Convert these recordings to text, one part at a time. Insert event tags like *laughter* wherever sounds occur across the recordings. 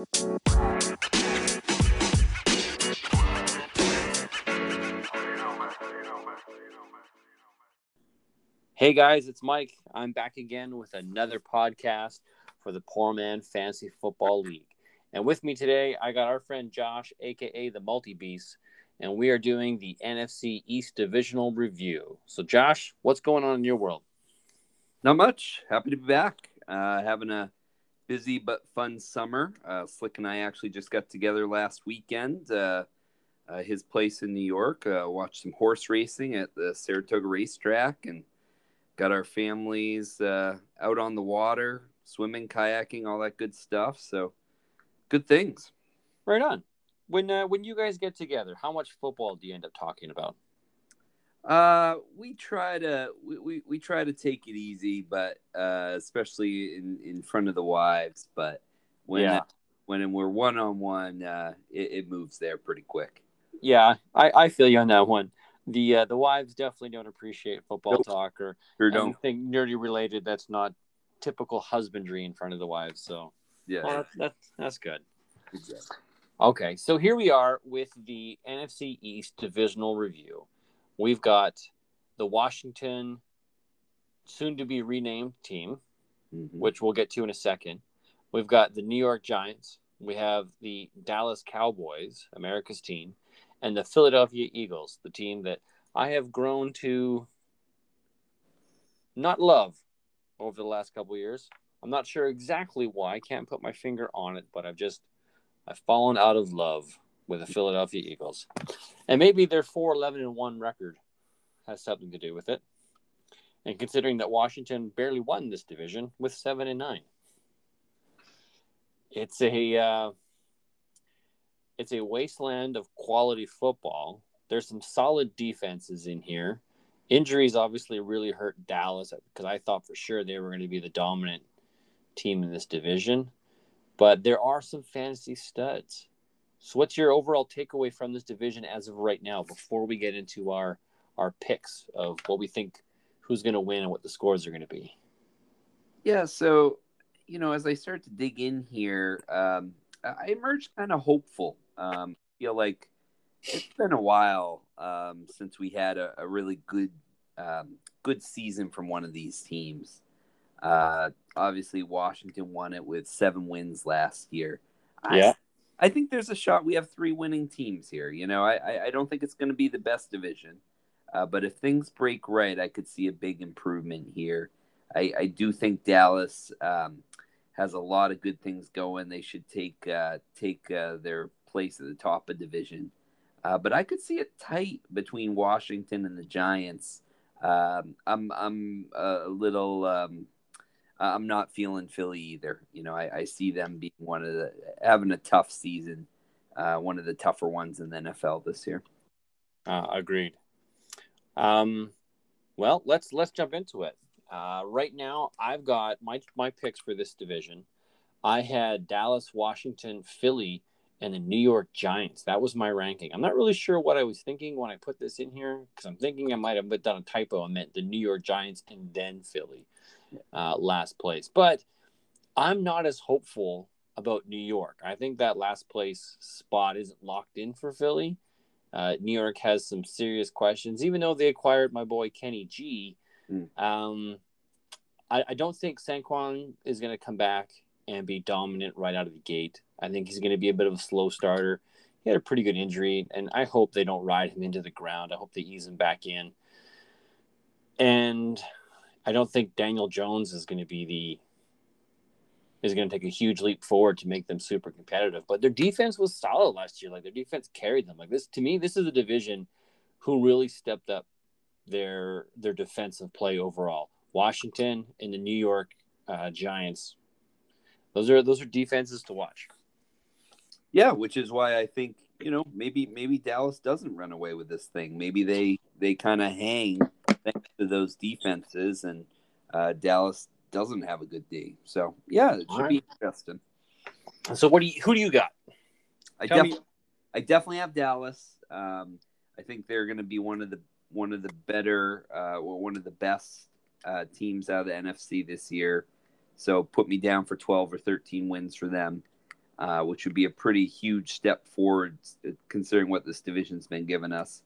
Hey guys, it's Mike. I'm back again with another podcast for the Poor Man Fantasy Football League. And with me today, I got our friend Josh, aka the Multi Beast, and we are doing the NFC East Divisional Review. So, Josh, what's going on in your world? Not much. Happy to be back. Uh, having a busy but fun summer. Uh, Slick and I actually just got together last weekend. Uh, uh his place in New York. Uh, watched some horse racing at the Saratoga Racetrack and got our families uh, out on the water, swimming, kayaking, all that good stuff. So good things. Right on. When uh, when you guys get together, how much football do you end up talking about? Uh, we try to we, we, we try to take it easy, but uh, especially in, in front of the wives. But when yeah. when we're one on one, uh it moves there pretty quick. Yeah, I, I feel you on that one the uh, the wives definitely don't appreciate football nope. talk or sure anything nerdy related that's not typical husbandry in front of the wives. So yeah, well, that's, that's, that's good. Exactly. Okay, so here we are with the NFC East divisional review. We've got the Washington, soon to be renamed team, mm-hmm. which we'll get to in a second. We've got the New York Giants. We have the Dallas Cowboys, America's team and the Philadelphia Eagles, the team that I have grown to not love over the last couple years. I'm not sure exactly why. I can't put my finger on it, but I've just I've fallen out of love with the Philadelphia Eagles. And maybe their 4-11 and 1 record has something to do with it. And considering that Washington barely won this division with 7 and 9. It's a uh, it's a wasteland of quality football. There's some solid defenses in here. Injuries obviously really hurt Dallas because I thought for sure they were going to be the dominant team in this division. But there are some fantasy studs. So, what's your overall takeaway from this division as of right now before we get into our our picks of what we think who's going to win and what the scores are going to be? Yeah, so you know, as I start to dig in here, um, I emerged kind of hopeful um, feel like it's been a while um, since we had a, a really good um, good season from one of these teams. Uh, obviously, Washington won it with seven wins last year. Yeah. I, think there's a shot we have three winning teams here. You know, I, I don't think it's going to be the best division, uh, but if things break right, I could see a big improvement here. I, I do think Dallas um, has a lot of good things going. They should take uh, take uh, their place at the top of division. Uh, but I could see it tight between Washington and the Giants. Um, I'm I'm a little um, I'm not feeling Philly either. You know, I, I, see them being one of the having a tough season, uh, one of the tougher ones in the NFL this year. Uh, agreed. Um, well, let's let's jump into it. Uh, right now, I've got my my picks for this division. I had Dallas, Washington, Philly, and the New York Giants. That was my ranking. I'm not really sure what I was thinking when I put this in here because I'm thinking I might have done a typo. I meant the New York Giants and then Philly, uh, last place. But I'm not as hopeful about New York. I think that last place spot isn't locked in for Philly. Uh, New York has some serious questions, even though they acquired my boy Kenny G. Mm. Um, I, I don't think Saquon is going to come back and be dominant right out of the gate. I think he's going to be a bit of a slow starter. He had a pretty good injury, and I hope they don't ride him into the ground. I hope they ease him back in. And I don't think Daniel Jones is going to be the is going to take a huge leap forward to make them super competitive. But their defense was solid last year. Like their defense carried them. Like this to me, this is a division who really stepped up their their defensive play overall. Washington and the New York uh, Giants those are those are defenses to watch. Yeah, which is why I think you know maybe maybe Dallas doesn't run away with this thing. Maybe they they kind of hang thanks to those defenses, and uh, Dallas doesn't have a good D. So yeah, it should right. be interesting. So what do you who do you got? I definitely I definitely have Dallas. Um, I think they're going to be one of the one of the better uh, or one of the best uh, teams out of the NFC this year. So put me down for 12 or 13 wins for them. uh, which would be a pretty huge step forward considering what this division's been giving us.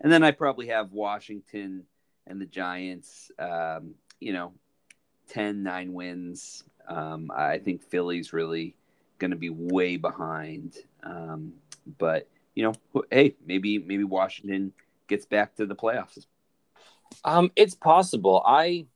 And then I probably have Washington and the Giants, um, you know, 10, 9 wins. Um, I think Philly's really going to be way behind. Um, but, you know, hey, maybe maybe Washington gets back to the playoffs. Um, it's possible. I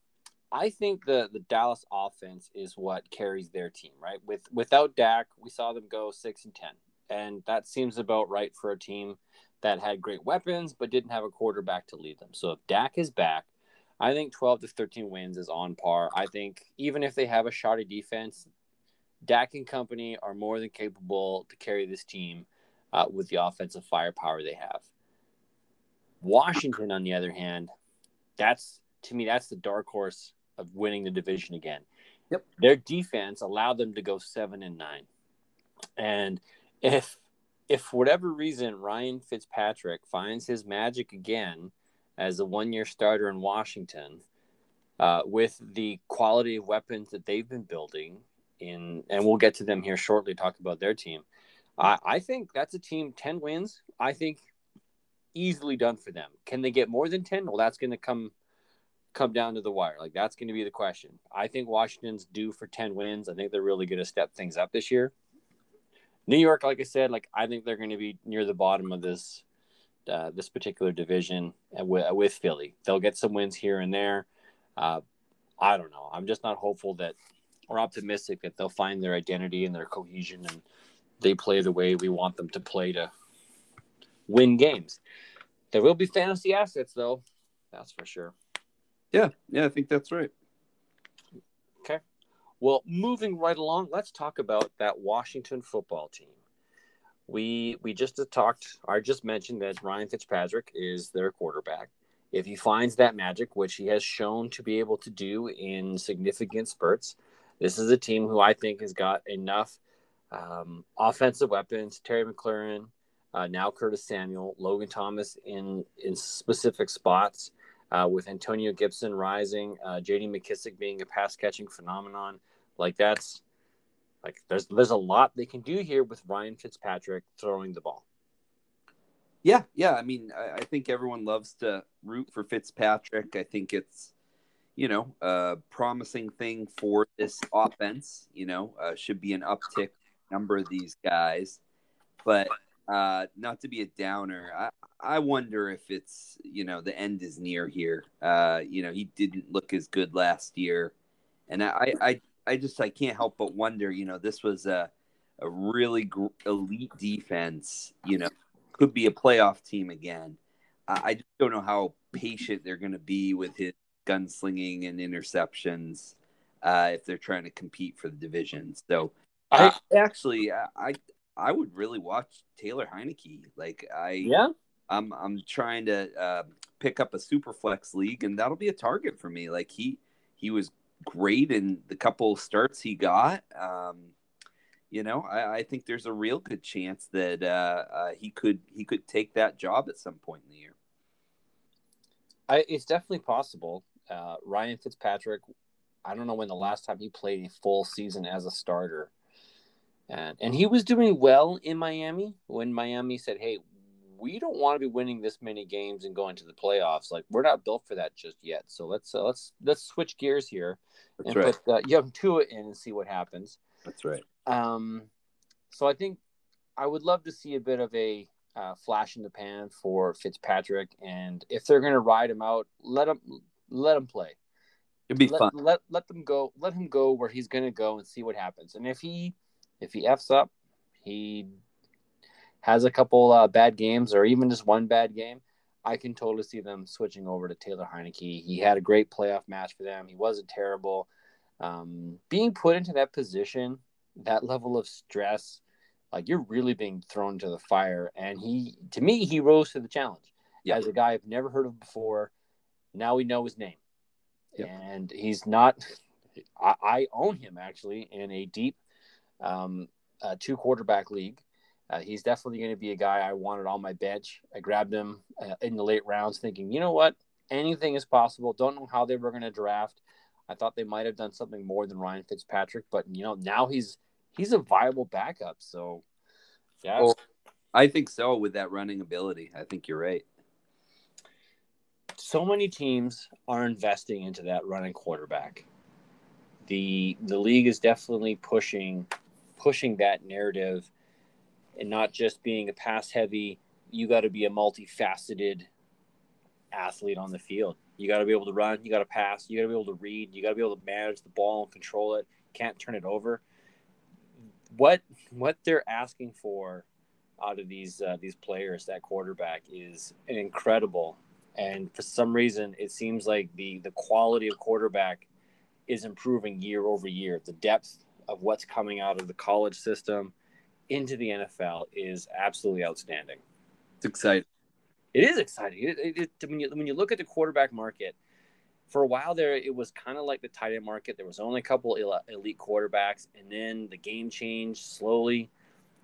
I think the the Dallas offense is what carries their team, right? With without Dak, we saw them go six and ten, and that seems about right for a team that had great weapons but didn't have a quarterback to lead them. So if Dak is back, I think twelve to thirteen wins is on par. I think even if they have a shoddy defense, Dak and company are more than capable to carry this team uh, with the offensive firepower they have. Washington, on the other hand, that's to me that's the dark horse of winning the division again. Yep. Their defense allowed them to go seven and nine. And if if for whatever reason Ryan Fitzpatrick finds his magic again as a one year starter in Washington, uh, with the quality of weapons that they've been building in and we'll get to them here shortly, talk about their team. I, I think that's a team 10 wins. I think easily done for them. Can they get more than 10? Well, that's going to come come down to the wire. Like that's going to be the question. I think Washington's due for 10 wins. I think they're really going to step things up this year. New York, like I said, like I think they're going to be near the bottom of this uh, this particular division with, with Philly. They'll get some wins here and there. Uh, I don't know. I'm just not hopeful that or optimistic that they'll find their identity and their cohesion and they play the way we want them to play to win games. There will be fantasy assets though, that's for sure. Yeah, yeah, I think that's right. Well, moving right along, let's talk about that Washington football team. We we just talked. I just mentioned that Ryan Fitzpatrick is their quarterback. If he finds that magic, which he has shown to be able to do in significant spurts, this is a team who I think has got enough um, offensive weapons. Terry McLaurin, uh, now Curtis Samuel, Logan Thomas in in specific spots uh, with Antonio Gibson rising, uh, J.D. McKissic being a pass catching phenomenon. Like that's like there's there's a lot they can do here with Ryan Fitzpatrick throwing the ball. Yeah, yeah. I mean, I, I think everyone loves to root for Fitzpatrick. I think it's you know a promising thing for this offense. You know, uh, should be an uptick number of these guys, but uh, not to be a downer, I, I wonder if it's you know the end is near here. Uh, you know, he didn't look as good last year, and I, I, I just I can't help but wonder. You know, this was a a really gr- elite defense. You know, could be a playoff team again. I, I just don't know how patient they're going to be with his gunslinging and interceptions uh, if they're trying to compete for the division. So, I actually I I would really watch Taylor Heinicke. Like I yeah, I'm I'm trying to uh, pick up a super flex league, and that'll be a target for me. Like he he was great in the couple starts he got. Um, you know, I, I, think there's a real good chance that uh, uh, he could he could take that job at some point in the year. I, it's definitely possible. Uh, Ryan Fitzpatrick, I don't know when the last time he played a full season as a starter. And, and he was doing well in Miami when Miami said, "Hey, we don't want to be winning this many games and going to the playoffs. Like we're not built for that just yet. So let's uh, let's let's switch gears here That's and right. put uh, Young Tua in and see what happens." That's right. Um, so I think I would love to see a bit of a uh, flash in the pan for Fitzpatrick, and if they're going to ride him out, let him let him play. It'd be let, fun. Let let them go. Let him go where he's going to go and see what happens. And if he if he f's up, he has a couple uh, bad games or even just one bad game, I can totally see them switching over to Taylor Heinicke. He had a great playoff match for them. He wasn't terrible. Um, being put into that position, that level of stress, like you're really being thrown to the fire. And he, to me, he rose to the challenge. Yep. As a guy I've never heard of before, now we know his name. Yep. And he's not, *laughs* I, I own him actually in a deep um, uh, two quarterback league. Uh, he's definitely going to be a guy I wanted on my bench. I grabbed him uh, in the late rounds, thinking, you know what, anything is possible. Don't know how they were going to draft. I thought they might have done something more than Ryan Fitzpatrick, but you know now he's he's a viable backup. So, yeah, Well, I think so with that running ability. I think you're right. so many teams are investing into that running quarterback. The the league is definitely pushing pushing that narrative and not just being a pass heavy, you got to be a multifaceted athlete on the field. You got to be able to run, you got to pass, you got to be able to read, you got to be able to manage the ball and control it. Can't turn it over. What what they're asking for out of these uh, these players, that quarterback, is incredible. And for some reason, it seems like the the quality of quarterback is improving year over year. The depth of what's coming out of the college system into the NFL is absolutely outstanding. It's exciting. It is exciting. It, it, it, when you when you look at the quarterback market, for a while there, it was kind of like the tight end market. There was only a couple elite quarterbacks, and then the game changed slowly.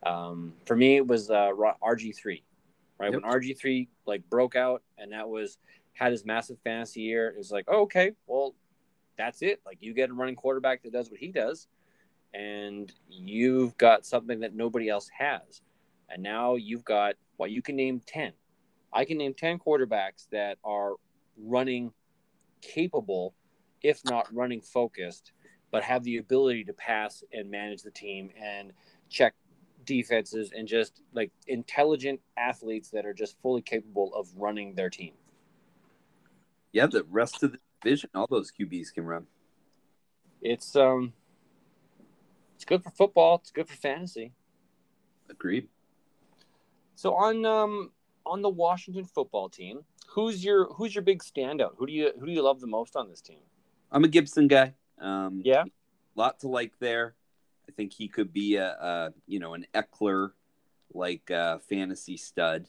Um, for me, it was uh, RG three, right? Yep. When RG three like broke out, and that was had his massive fantasy year. It was like, oh, okay, well, that's it. Like you get a running quarterback that does what he does, and you've got something that nobody else has. And now you've got well, you can name ten I can name 10 quarterbacks that are running capable, if not running focused, but have the ability to pass and manage the team and check defenses and just like intelligent athletes that are just fully capable of running their team. Yeah, the rest of the division, all those QBs can run. It's um it's good for football, it's good for fantasy. Agreed. So on um on the Washington football team, who's your who's your big standout? Who do you who do you love the most on this team? I'm a Gibson guy. Um, yeah, lot to like there. I think he could be a, a you know an Ekeler like uh, fantasy stud.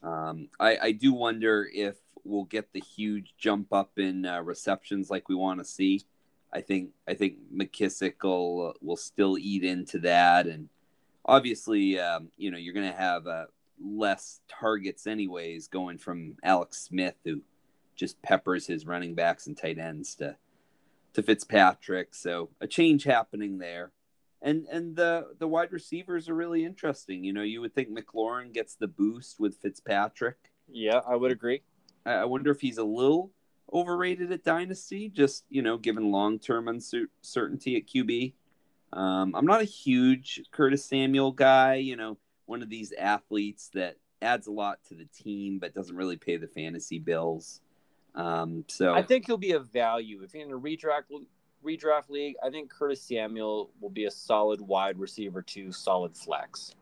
Um, I, I do wonder if we'll get the huge jump up in uh, receptions like we want to see. I think I think McKissic will will still eat into that, and obviously, um, you know, you're going to have a, less targets anyways going from Alex Smith who just peppers his running backs and tight ends to to Fitzpatrick. So a change happening there. And and the the wide receivers are really interesting. You know, you would think McLaurin gets the boost with Fitzpatrick. Yeah, I would agree. I, I wonder if he's a little overrated at Dynasty, just you know, given long term uncertainty at QB. Um, I'm not a huge Curtis Samuel guy. You know, one of these athletes that adds a lot to the team but doesn't really pay the fantasy bills. Um, so I think he'll be a value if you're in a redraft redraft league. I think Curtis Samuel will be a solid wide receiver to solid flex.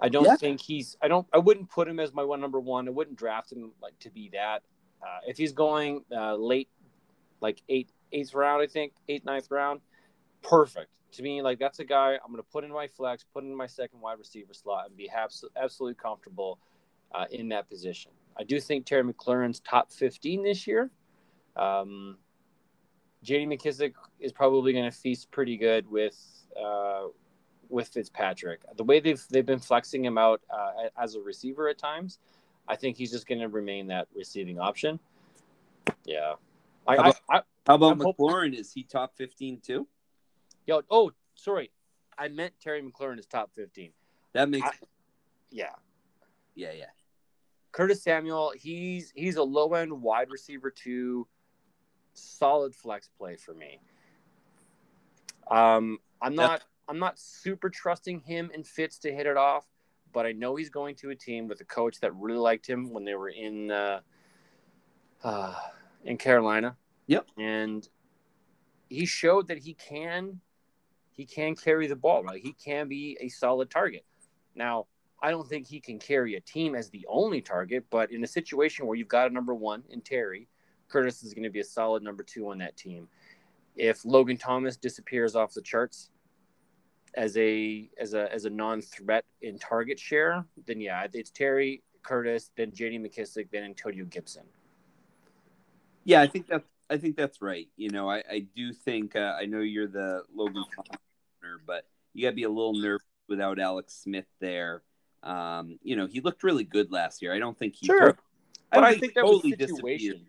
I don't yeah. think he's. I don't. I wouldn't put him as my one number one. I wouldn't draft him like to be that. Uh, if he's going uh, late, like eight eighth round, I think eighth ninth round, perfect to me, like that's a guy I'm going to put in my flex, put in my second wide receiver slot, and be absolutely comfortable uh, in that position. I do think Terry McLaurin's top 15 this year. Um, J.D. McKissic is probably going to feast pretty good with uh, with Fitzpatrick. The way they've they've been flexing him out uh, as a receiver at times, I think he's just going to remain that receiving option. Yeah. I, how about, I, I, how about McLaurin? Hoping... Is he top 15 too? Yo, oh, sorry, I meant Terry McLaurin is top fifteen. That makes, I, yeah, yeah, yeah. Curtis Samuel, he's he's a low end wide receiver to solid flex play for me. Um, I'm not That's... I'm not super trusting him and Fitz to hit it off, but I know he's going to a team with a coach that really liked him when they were in uh, uh, in Carolina. Yep, and he showed that he can he can carry the ball, right? He can be a solid target. Now, I don't think he can carry a team as the only target, but in a situation where you've got a number one in Terry, Curtis is going to be a solid number two on that team. If Logan Thomas disappears off the charts as a as a as a non-threat in target share, then yeah, it's Terry, Curtis, then J.D. McKissic, then Antonio Gibson. Yeah, I think that's I think that's right. You know, I, I do think uh, I know you're the Logan owner, but you got to be a little nervous without Alex Smith there. Um, you know, he looked really good last year. I don't think he. Sure, but I, I think that totally was situation.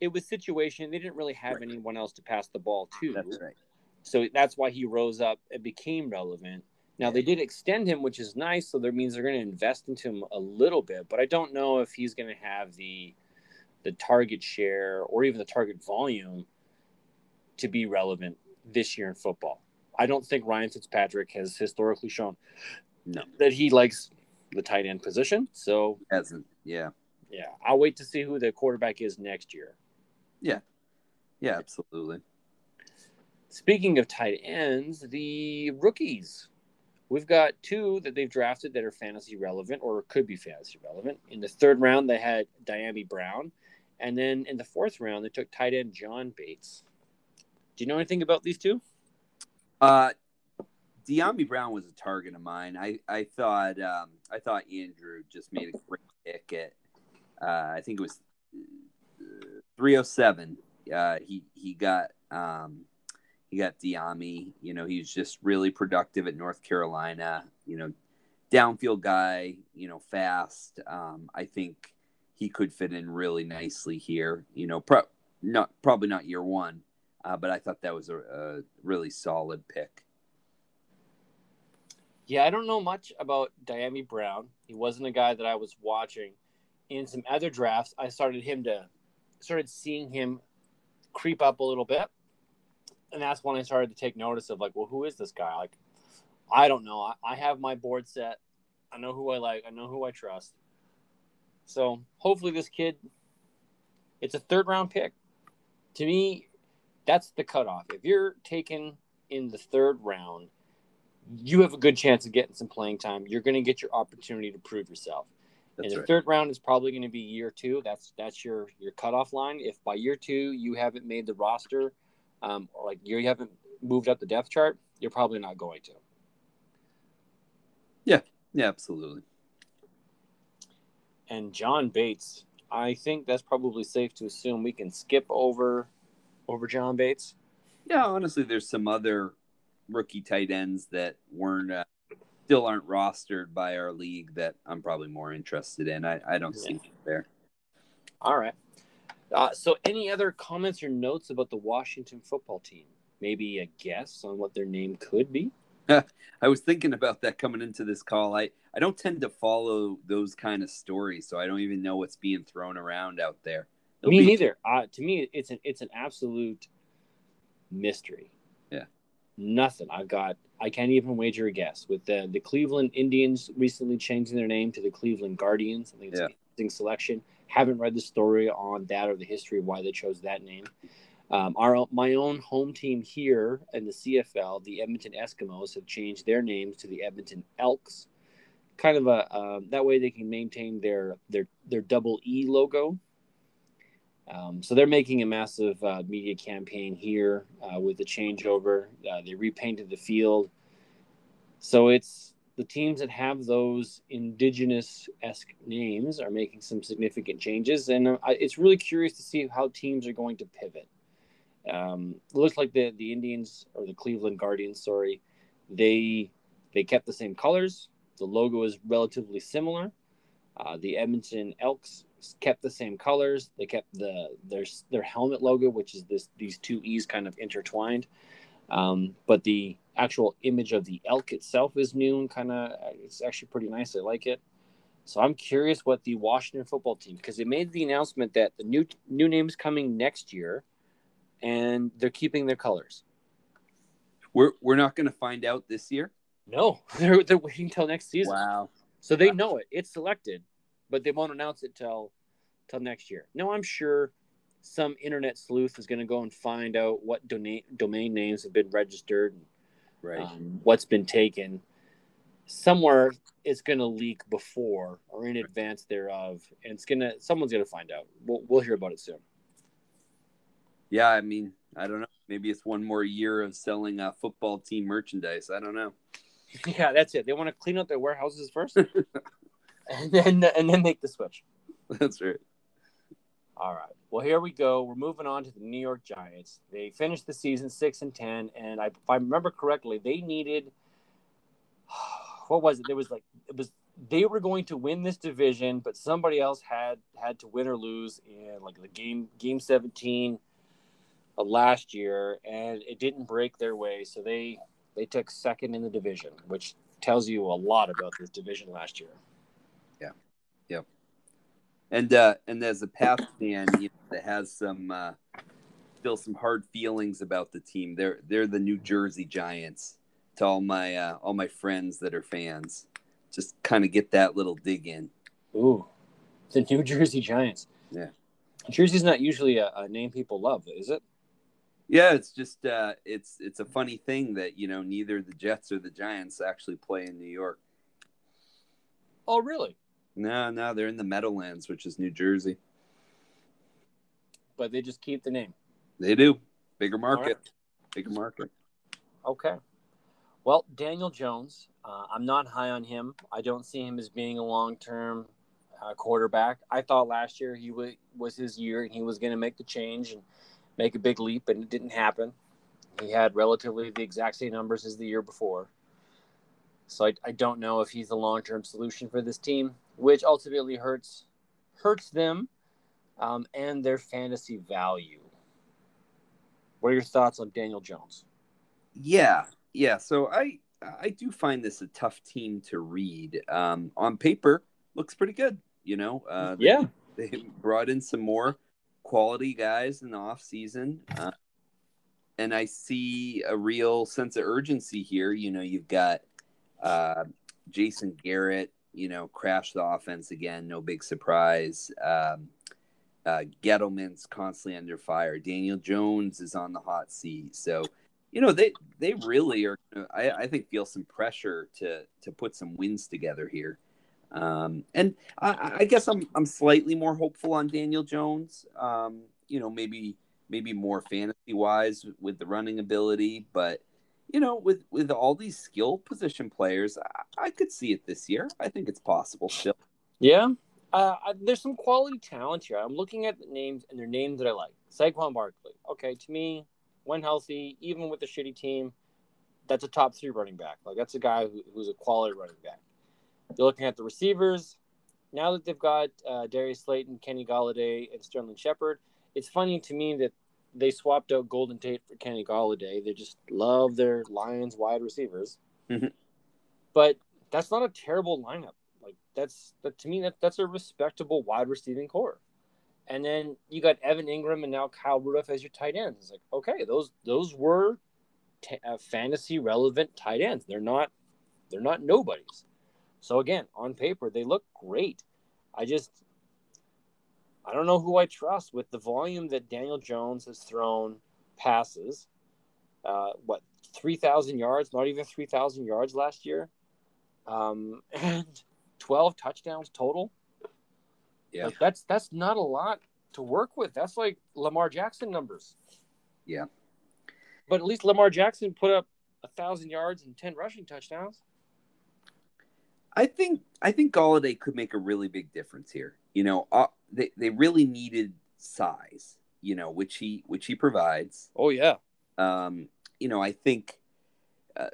It was situation. They didn't really have right. anyone else to pass the ball to. That's right. So that's why he rose up and became relevant. Now they did extend him, which is nice. So that means they're going to invest into him a little bit, but I don't know if he's going to have the the target share or even the target volume to be relevant this year in football. I don't think Ryan Fitzpatrick has historically shown No. that he likes the tight end position. So Hasn't. Yeah. yeah, I'll wait to see who the quarterback is next year. Yeah. Yeah. Absolutely. Speaking of tight ends, the rookies. We've got two that they've drafted that are fantasy relevant or could be fantasy relevant. In the third round, they had Dyami Brown. And then in the fourth round, they took tight end John Bates. Do you know anything about these two? Uh, Dyami Brown was a target of mine. I I thought um, I thought Andrew just made a great pick at uh, I think it was oh seven. Uh, he he got um, he got Dyami. You know, he's just really productive at North Carolina. You know, downfield guy. You know, fast. Um, I think he could fit in really nicely here. You know, pro- not probably not year one, uh, but I thought that was a, a really solid pick. Yeah, I don't know much about Dyami Brown. He wasn't a guy that I was watching. In some other drafts, I started him to started seeing him creep up a little bit. And that's when I started to take notice of like, well, who is this guy? Like, I don't know. I, I have my board set. I know who I like. I know who I trust. So hopefully this kid it's a third round pick. To me, that's the cutoff. If you're taken in the third round, you have a good chance of getting some playing time. You're going to get your opportunity to prove yourself. That's and the right. third round is probably going to be year two. That's that's your your cutoff line. If by year two you haven't made the roster, um, or like you haven't moved up the depth chart, you're probably not going to. Yeah, yeah, absolutely. And John Bates, I think that's probably safe to assume we can skip over over John Bates. Yeah, honestly, there's some other rookie tight ends that weren't uh, still aren't rostered by our league that I'm probably more interested in. I, I don't see Yeah. it there. All right. Uh, so, any other comments or notes about the Washington football team? Maybe a guess on what their name could be. *laughs* I was thinking about that coming into this call. I, I don't tend to follow those kind of stories, so I don't even know what's being thrown around out there. It'll me be- neither. Uh, to me, it's an it's an absolute mystery. Yeah. Nothing. I've got. I can't even wager a guess. With the the Cleveland Indians recently changing their name to the Cleveland Guardians, I think it's Yeah. an interesting selection. Haven't read the story on that or the history of why they chose that name. Um, our my own home team here in the CFL, the Edmonton Eskimos, have changed their names to the Edmonton Elks. Kind of a um, that way they can maintain their their their double E logo. Um, so they're making a massive uh, media campaign here uh, with the changeover. Uh, they repainted the field, so it's the teams that have those indigenous esque names are making some significant changes, and uh, it's really curious to see how teams are going to pivot. Um, it looks like the the Indians or the Cleveland Guardians, sorry, they they kept the same colors. The logo is relatively similar. Uh, the Edmonton Elks kept the same colors. They kept the their their helmet logo, which is this these two E's kind of intertwined. Um, but the actual image of the elk itself is new and kind of it's actually pretty nice. I like it. So I'm curious what the Washington football team because they made the announcement that the new new name's coming next year, and they're keeping their colors. We're we're not going to find out this year. No, *laughs* they're they're waiting till next season. Wow. So they know it. It's selected, but they won't announce it till till next year. No, I'm sure some internet sleuth is going to go and find out what domain domain names have been registered, Right. um, what's been taken. Somewhere it's going to leak before or in advance thereof, and it's gonna someone's going to find out. We'll we'll hear about it soon. yeah, I mean, I don't know. Maybe it's one more year of selling uh, football team merchandise. I don't know. *laughs* yeah, that's it. They want to clean out their warehouses first, *laughs* and then and then make the switch. That's right. All right. Well, here we go. We're moving on to the New York Giants. They finished the season six and ten, and I, if I remember correctly, they needed *sighs* what was it? There was like it was they were going to win this division, but somebody else had had to win or lose in like the game game seventeen. uh, last year, and it didn't break their way. So they they took second in the division, which tells you a lot about this division last year. And uh, and as a Pats fan you know, that has some uh, still some hard feelings about the team, they're they're the New Jersey Giants. To all my uh, all my friends that are fans, just kind of get that little dig in. Ooh, the New Jersey Giants. Yeah. Jersey's not usually a, a name people love, is it? Yeah, it's just uh, it's it's a funny thing that you know neither the Jets or the Giants actually play in New York. Oh, really? No, no, they're in the Meadowlands, which is New Jersey. But they just keep the name. They do. Bigger market. Right. Bigger market. Okay. Well, Daniel Jones, uh, I'm not high on him. I don't see him as being a long term uh, quarterback. I thought last year he w- was his year and he was going to make the change and make a big leap, and it didn't happen. He had relatively the exact same numbers as the year before. So I, I don't know if he's the long term solution for this team, which ultimately hurts hurts them um, and their fantasy value. What are your thoughts on Daniel Jones? Yeah, yeah. So I I do find this a tough team to read. Um, on paper, looks pretty good. You know, uh, they, yeah, they brought in some more quality guys in the off season, uh, and I see a real sense of urgency here. You know, you've got uh, Jason Garrett. You know, crashed the offense again. No big surprise. Um, uh, Gettleman's constantly under fire. Daniel Jones is on the hot seat. So, you know, they they really are. I, I think feel some pressure to to put some wins together here. Um, and I, I, guess I'm I'm slightly more hopeful on Daniel Jones. Um, you know, maybe maybe more fantasy wise with the running ability, but you know, with with all these skill position players, I, I could see it this year. I think it's possible still. Yeah, uh, there's some quality talent here. I'm looking at the names, and they're names that I like. Saquon Barkley. Okay, to me, when healthy, even with a shitty team, that's a top three running back. Like that's a guy who, who's a quality running back. You're looking at the receivers. Now that they've got uh, Darius Slayton, Kenny Golladay, and Sterling Shepard, it's funny to me that they swapped out Golden Tate for Kenny Golladay. They just love their Lions wide receivers. Mm-hmm. But that's not a terrible lineup. Like that's that to me that that's a respectable wide receiving core. And then you got Evan Engram and now Kyle Rudolph as your tight ends. It's like okay, those those were t- uh, fantasy relevant tight ends. They're not they're not nobodies. So again, on paper, they look great. I just I don't know who I trust with the volume that Daniel Jones has thrown passes. Uh, what three thousand yards? Not even three thousand yards last year, um, *laughs* and twelve touchdowns total. Yeah, like that's that's not a lot to work with. That's like Lamar Jackson numbers. Yeah, but at least Lamar Jackson put up a thousand yards and ten rushing touchdowns. I think I think Golladay could make a really big difference here. You know, uh, they they really needed size. You know, which he which he provides. Oh yeah. Um, you know, I think uh,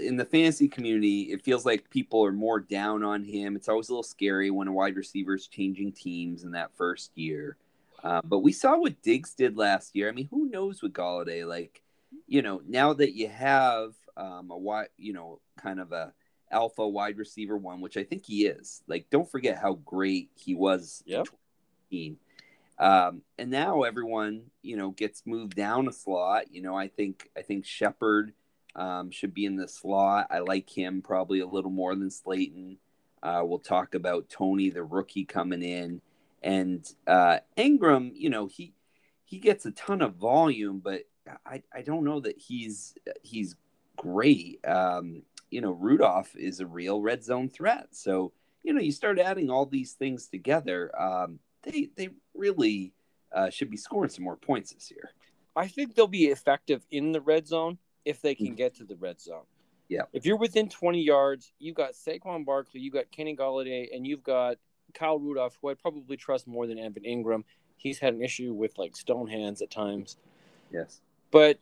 in the fantasy community, it feels like people are more down on him. It's always a little scary when a wide receiver is changing teams in that first year. Uh, but we saw what Diggs did last year. I mean, who knows with Golladay? Like, you know, now that you have um, a wide, you know, kind of a alpha wide receiver one, which I think he is. Like, don't forget how great he was yep. in um, and now everyone, you know, gets moved down a slot. You know, I think I think Shepard um, should be in the slot. I like him probably a little more than Slayton. Uh, we'll talk about Toney, the rookie, coming in, and uh, Engram. You know, he he gets a ton of volume, but I, I don't know that he's he's great. Um, you know, Rudolph is a real red zone threat. So, you know, you start adding all these things together. Um, they they really uh, should be scoring some more points this year. I think they'll be effective in the red zone if they can mm-hmm. get to the red zone. Yeah. If you're within 20 yards, you've got Saquon Barkley, you've got Kenny Golladay, and you've got Kyle Rudolph, who I probably trust more than Evan Engram. He's had an issue with like stone hands at times. Yes. But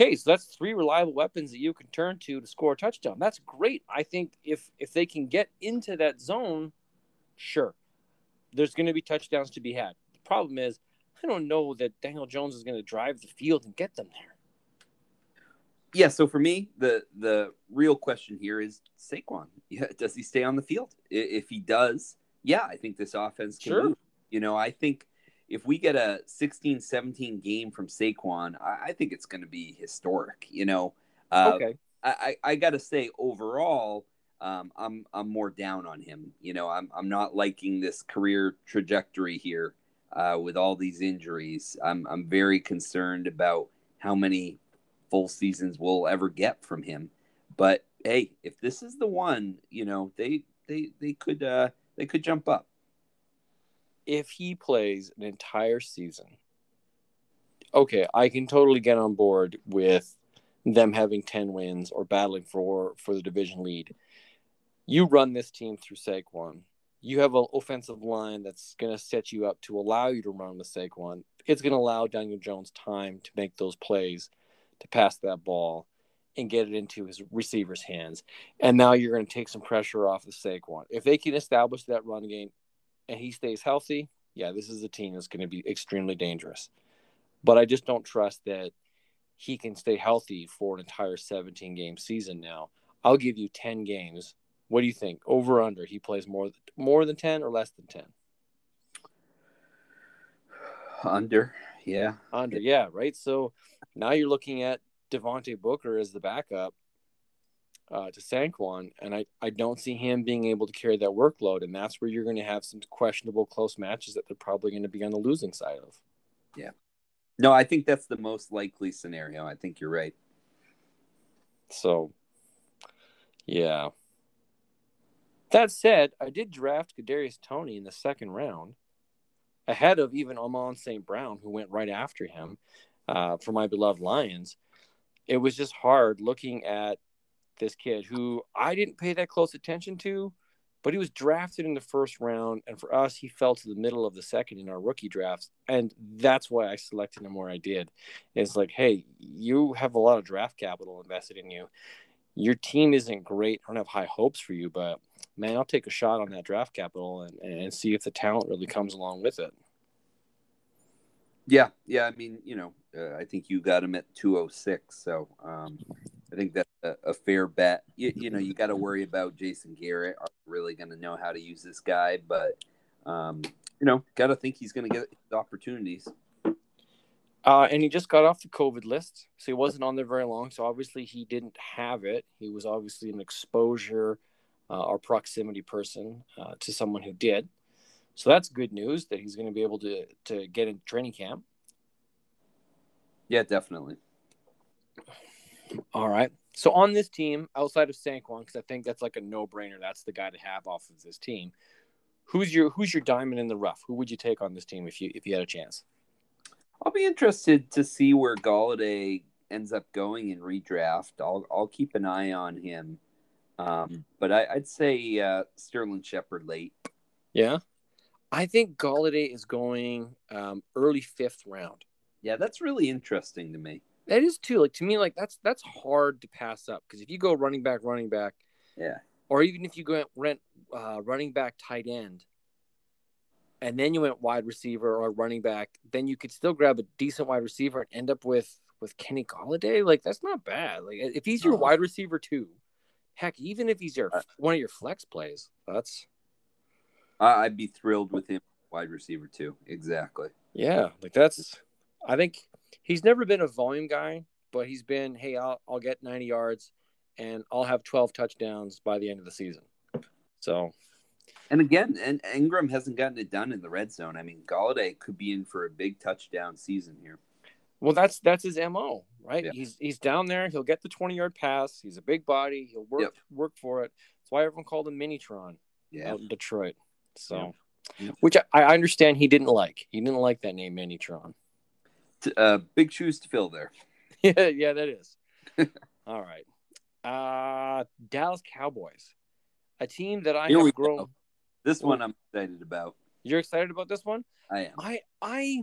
Okay, so that's three reliable weapons that you can turn to to score a touchdown. That's great. I think if if they can get into that zone, sure, there's going to be touchdowns to be had. The problem is I don't know that Daniel Jones is going to drive the field and get them there. Yeah, so for me, the the real question here is Saquon. *laughs* Yeah, does he stay on the field? If he does, yeah, I think this offense can Sure. move. You know, I think if we get a 16-17 game from Saquon, I, I think it's going to be historic. You know, uh, okay. I, I, I got to say overall, um, I'm I'm more down on him. You know, I'm I'm not liking this career trajectory here uh, with all these injuries. I'm I'm very concerned about how many full seasons we'll ever get from him. But hey, if this is the one, you know, they they they could uh, they could jump up. If he plays an entire season, okay, I can totally get on board with them having 10 wins or battling for for the division lead. You run this team through Saquon. You have an offensive line that's going to set you up to allow you to run with Saquon. It's going to allow Daniel Jones time to make those plays, to pass that ball, and get it into his receiver's hands. And now you're going to take some pressure off of Saquon. If they can establish that run game and he stays healthy, yeah, this is a team that's going to be extremely dangerous. But I just don't trust that he can stay healthy for an entire 17 game season now. I'll give you 10 games. What do you think? Over under, he plays more more than 10 or less than 10? Under, yeah, Under, yeah, right. So now you're looking at Devonte Booker as the backup uh, to Saquon, and I, I don't see him being able to carry that workload, and that's where you're going to have some questionable close matches that they're probably going to be on the losing side of. Yeah, no, I think that's the most likely scenario. I think you're right. So, yeah. That said, I did draft Kadarius Toney in the second round, ahead of even Amon St. Brown, who went right after him uh, for my beloved Lions. It was just hard looking at this kid who I didn't pay that close attention to, but he was drafted in the first round, and for us, he fell to the middle of the second in our rookie drafts, and that's why I selected him where I did. It's like, hey, you have a lot of draft capital invested in you. Your team isn't great. I don't have high hopes for you, but man, I'll take a shot on that draft capital and, and see if the talent really comes along with it. Yeah, yeah. I mean, you know, uh, I think you got him at 206, so um, I think that's a, a fair bet. You, you know, you got to worry about Jason Garrett. Are really going to know how to use this guy? But um, you know, got to think he's going to get opportunities. Uh, and he just got off the COVID list, so he wasn't on there very long. So obviously he didn't have it. He was obviously an exposure uh, or proximity person uh, to someone who did. So that's good news that he's going to be able to to get in training camp. Yeah, definitely. All right. So on this team, outside of Saquon, because I think that's like a no brainer, that's the guy to have off of this team. Who's your Who's your diamond in the rough? Who would you take on this team if you if you had a chance? I'll be interested to see where Golladay ends up going in redraft. I'll I'll keep an eye on him. Um, but I, I'd say uh, Sterling Shepard late. Yeah, I think Golladay is going um, early fifth round. Yeah, that's really interesting to me. That is too. Like to me, like that's that's hard to pass up because if you go running back, running back, Yeah. or even if you go rent uh, running back, tight end, and then you went wide receiver or running back, then you could still grab a decent wide receiver and end up with with Kenny Golladay. Like that's not bad. Like if he's your wide receiver too, heck, even if he's your Uh, one of your flex plays, that's I'd be thrilled with him wide receiver too. Exactly. yeah, like that's. I think he's never been a volume guy, but he's been hey, I'll I'll get ninety yards, and I'll have twelve touchdowns by the end of the season. So And again, and Engram hasn't gotten it done in the red zone. I mean, Golladay could be in for a big touchdown season here. Well, that's that's his mo, right? Yeah. He's he's down there. He'll get the twenty yard pass. He's a big body. He'll work Yep. work for it. That's why everyone called him Minitron Yeah. out in Detroit. So, Yeah. which I, I understand he didn't like. He didn't like that name Minitron. Uh, big shoes to fill there. *laughs* yeah, yeah, that is. *laughs* All right. Uh Dallas Cowboys, a team that I Here have go. This one I'm excited about. You're excited about this one? I am. I I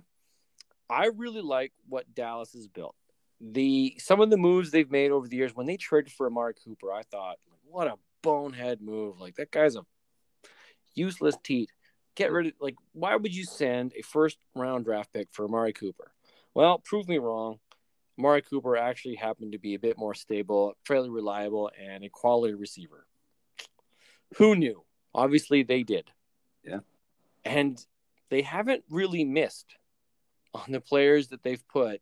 I really like what Dallas has built. The some of the moves they've made over the years when they traded for Amari Cooper, I thought, what a bonehead move. Like that guy's a useless teat. get rid of like why would you send a first round draft pick for Amari Cooper? Well, prove me wrong. Amari Cooper actually happened to be a bit more stable, fairly reliable, and a quality receiver. Who knew? Obviously, they did. Yeah. And they haven't really missed on the players that they've put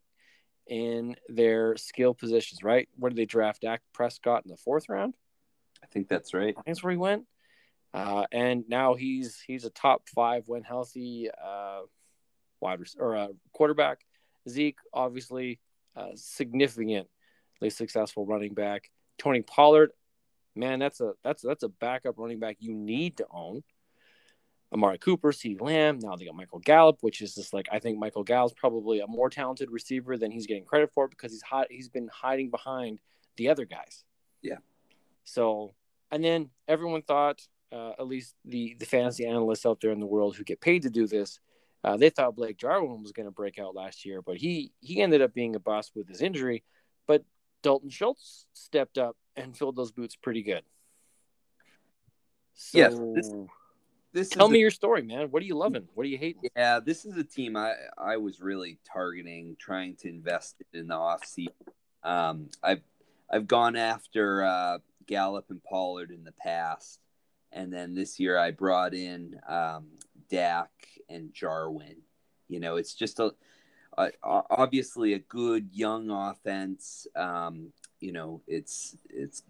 in their skill positions, right? Where did they draft Dak Prescott in the fourth round? I think that's right. That's where he went. Uh, and now he's he's a top five when healthy uh, wide res- or a quarterback. Zeke, obviously, uh, significantly successful running back. Tony Pollard, man, that's a that's that's a backup running back you need to own. Amari Cooper, CeeDee Lamb. Now they got Michael Gallup, which is just like I think Michael Gallup's probably a more talented receiver than he's getting credit for because he's hot. He's been hiding behind the other guys. Yeah. So, and then everyone thought, uh, at least the the fantasy analysts out there in the world who get paid to do this, uh, they thought Blake Jarwin was going to break out last year, but he he ended up being a bust with his injury. But Dalton Schultz stepped up and filled those boots pretty good. So, Yes, this- This tell me a- your story, man. What are you loving? What are you hating? Yeah, this is a team I I was really targeting, trying to invest in the offseason. Um, I've I've gone after uh, Gallup and Pollard in the past, and then this year I brought in um, Dak and Jarwin. You know, it's just a, a obviously a good young offense. Um, you know, it's it's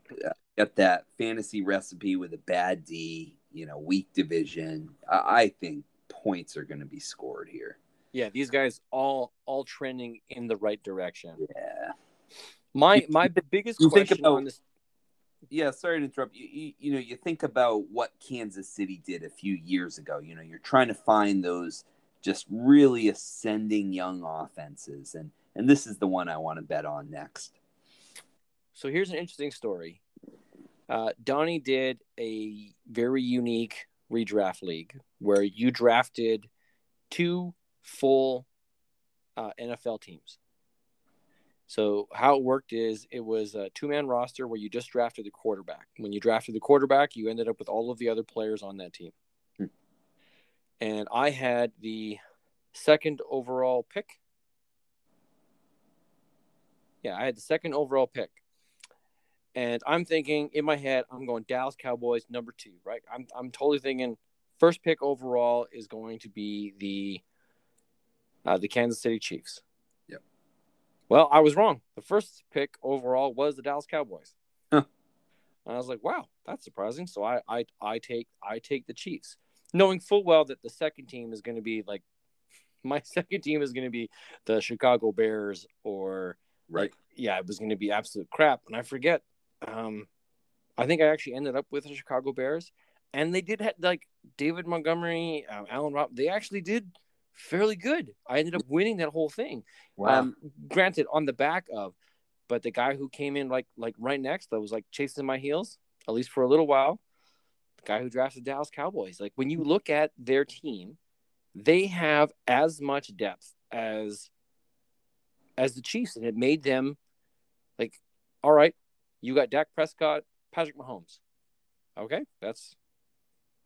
got that fantasy recipe with a bad D. You know, weak division. I, I think points are going to be scored here. Yeah, these guys all all trending in the right direction. Yeah. My my biggest question about- on this Yeah, sorry to interrupt you, you. You know, you think about what Kansas City did a few years ago. You know, you're trying to find those just really ascending young offenses, and and this is the one I want to bet on next. So here's an interesting story. Uh, Donnie did a very unique redraft league where you drafted two full uh, NFL teams. So how it worked is it was a two man roster where you just drafted the quarterback. When you drafted the quarterback, you ended up with all of the other players on that team. Hmm. And I had the second overall pick. Yeah, I had the second overall pick. And I'm thinking in my head, I'm going Dallas Cowboys number two, right? I'm I'm totally thinking first pick overall is going to be the uh, the Kansas City Chiefs. Well, I was wrong. The first pick overall was the Dallas Cowboys. Huh. And I was like, wow, that's surprising. So I I I take I take the Chiefs, knowing full well that the second team is going to be like *laughs* my second team is going to be the Chicago Bears or Right. yeah, it was going to be absolute crap. And I forget. Um, I think I actually ended up with the Chicago Bears, and they did have like David Montgomery, um, Allen Rob. They actually did fairly good. I ended up winning that whole thing. Um, granted, on the back of, but the guy who came in like like right next that was like chasing my heels, at least for a little while. The guy who drafted Dallas Cowboys. Like when you look at their team, they have as much depth as as the Chiefs, and it made them like, all right, you got Dak Prescott, Patrick Mahomes. Okay, that's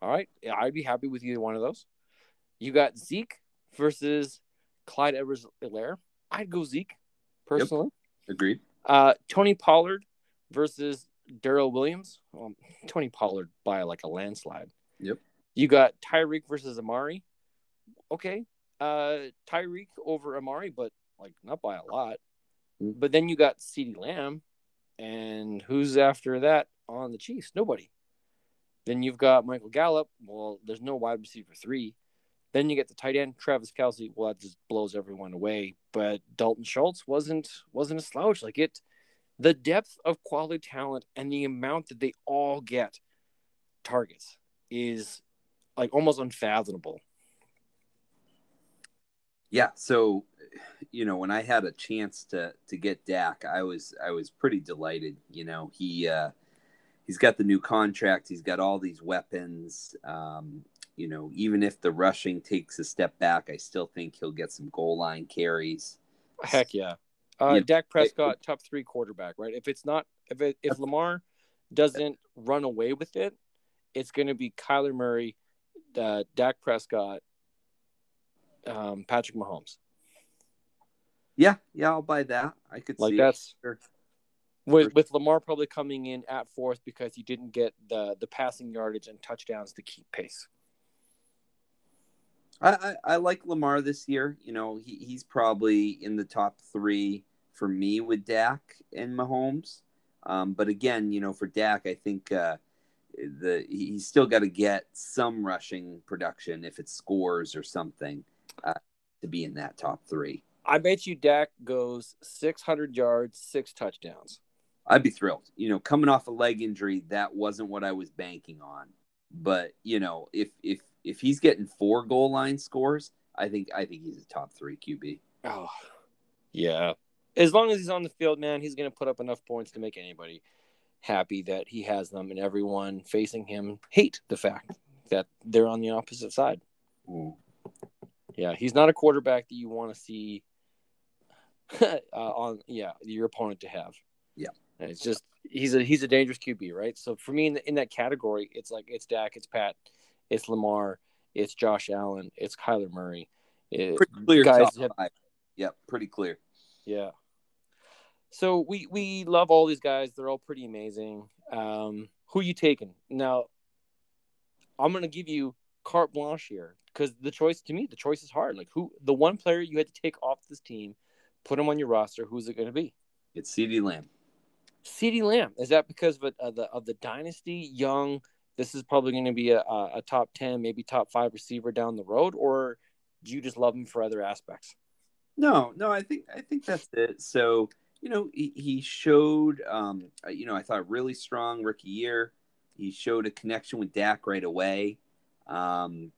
all right. I'd be happy with either one of those. You got Zeke versus Clyde Edwards Helaire. I'd go Zeke personally. Agreed. Uh, Tony Pollard versus Darrel Williams. Um, *laughs* Tony Pollard by like a landslide. Yep. You got Tyreek versus Amari. Okay. Uh, Tyreek over Amari, but like not by a lot. Mm. But then you got CeeDee Lamb, and who's after that on the Chiefs? Nobody. Then you've got Michael Gallup. Well, there's no wide receiver three. Then you get the tight end Travis Kelce. Well, that just blows everyone away. But Dalton Schultz wasn't wasn't a slouch. Like it, the depth of quality talent and the amount that they all get targets is like almost unfathomable. Yeah. So, you know, when I had a chance to to get Dak, I was I was pretty delighted. You know, he uh, he's got the new contract. He's got all these weapons. Um, you know, even if the rushing takes a step back, I still think he'll get some goal line carries. Heck yeah. Uh, Yeah. Dak Prescott, top three quarterback, right? If it's not, if it, if Lamar doesn't run away with it, it's going to be Kyler Murray, uh, Dak Prescott, um, Patrick Mahomes. Yeah, yeah, I'll buy that. I could Like see that's. Sure. with with Lamar probably coming in at fourth because he didn't get the the passing yardage and touchdowns to keep pace. I, I, I like Lamar this year. You know, he, he's probably in the top three for me with Dak and Mahomes. Um, but again, you know, for Dak, I think uh, the he's still got to get some rushing production if it scores or something uh, to be in that top three. I bet you Dak goes 600 yards, six touchdowns. I'd be thrilled. You know, coming off a leg injury, that wasn't what I was banking on. But you know, if if if he's getting four goal line scores, I think I think he's a top three QB. Oh, yeah. As long as he's on the field, man, he's going to put up enough points to make anybody happy that he has them, and everyone facing him hate the fact that they're on the opposite side. Yeah, he's not a quarterback that you want to see *laughs* uh, on yeah your opponent to have. Yeah. And it's just he's a he's a dangerous QB, right? So for me in, in that category, it's like it's Dak, it's Pat, it's Lamar, it's Josh Allen, it's Kyler Murray. It- Pretty clear guys have-. Yep, pretty clear. yeah. So we we love all these guys. They're all pretty amazing. Um, who you taking now? I'm gonna give you carte blanche here because the choice to me, the choice is hard. Like who the one player you had to take off this team, put him on your roster. Who's it going to be? It's CeeDee Lamb. CeeDee Lamb. Is that because of, a, of the of the dynasty young? This is probably going to be a, a top ten, maybe top five receiver down the road, or do you just love him for other aspects? No, no, I think I think that's it. So you know, he, he showed, um, uh, you know, I thought really strong rookie year. He showed a connection with Dak right away. Um,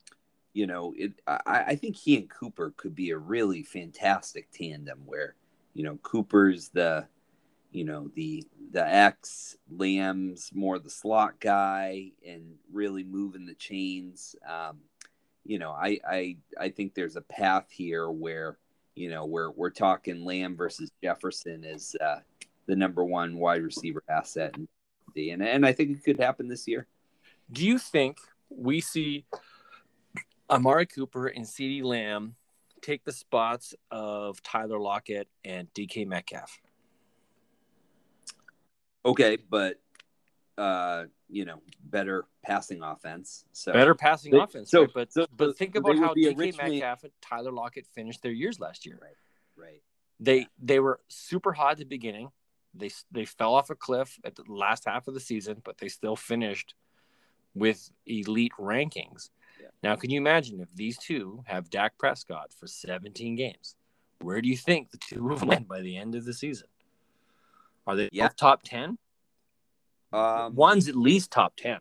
you know, it. I, I think he and Cooper could be a really fantastic tandem. Where you know Cooper's the, you know, the the X Lamb's more the slot guy and really moving the chains. Um, you know, I I I think there's a path here where you know we're we're talking Lamb versus Jefferson as uh, the number one wide receiver asset, and and I think it could happen this year. Do you think we see Amari Cooper and CeeDee Lamb take the spots of Tyler Lockett and DK Metcalf? Okay, but uh, you know, better passing offense. So Better passing They- offense, so- right? But so- but think about how DK originally- Metcalf and Tyler Lockett finished their years last year. right, right. They they were super hot at the beginning. They they fell off a cliff at the last half of the season, but they still finished with elite rankings. Yeah. Now, can you imagine if these two have Dak Prescott for 17 games? Where do you think the two will *laughs* land by the end of the season? Are they Yeah. both top 10? Um, One's at least top 10.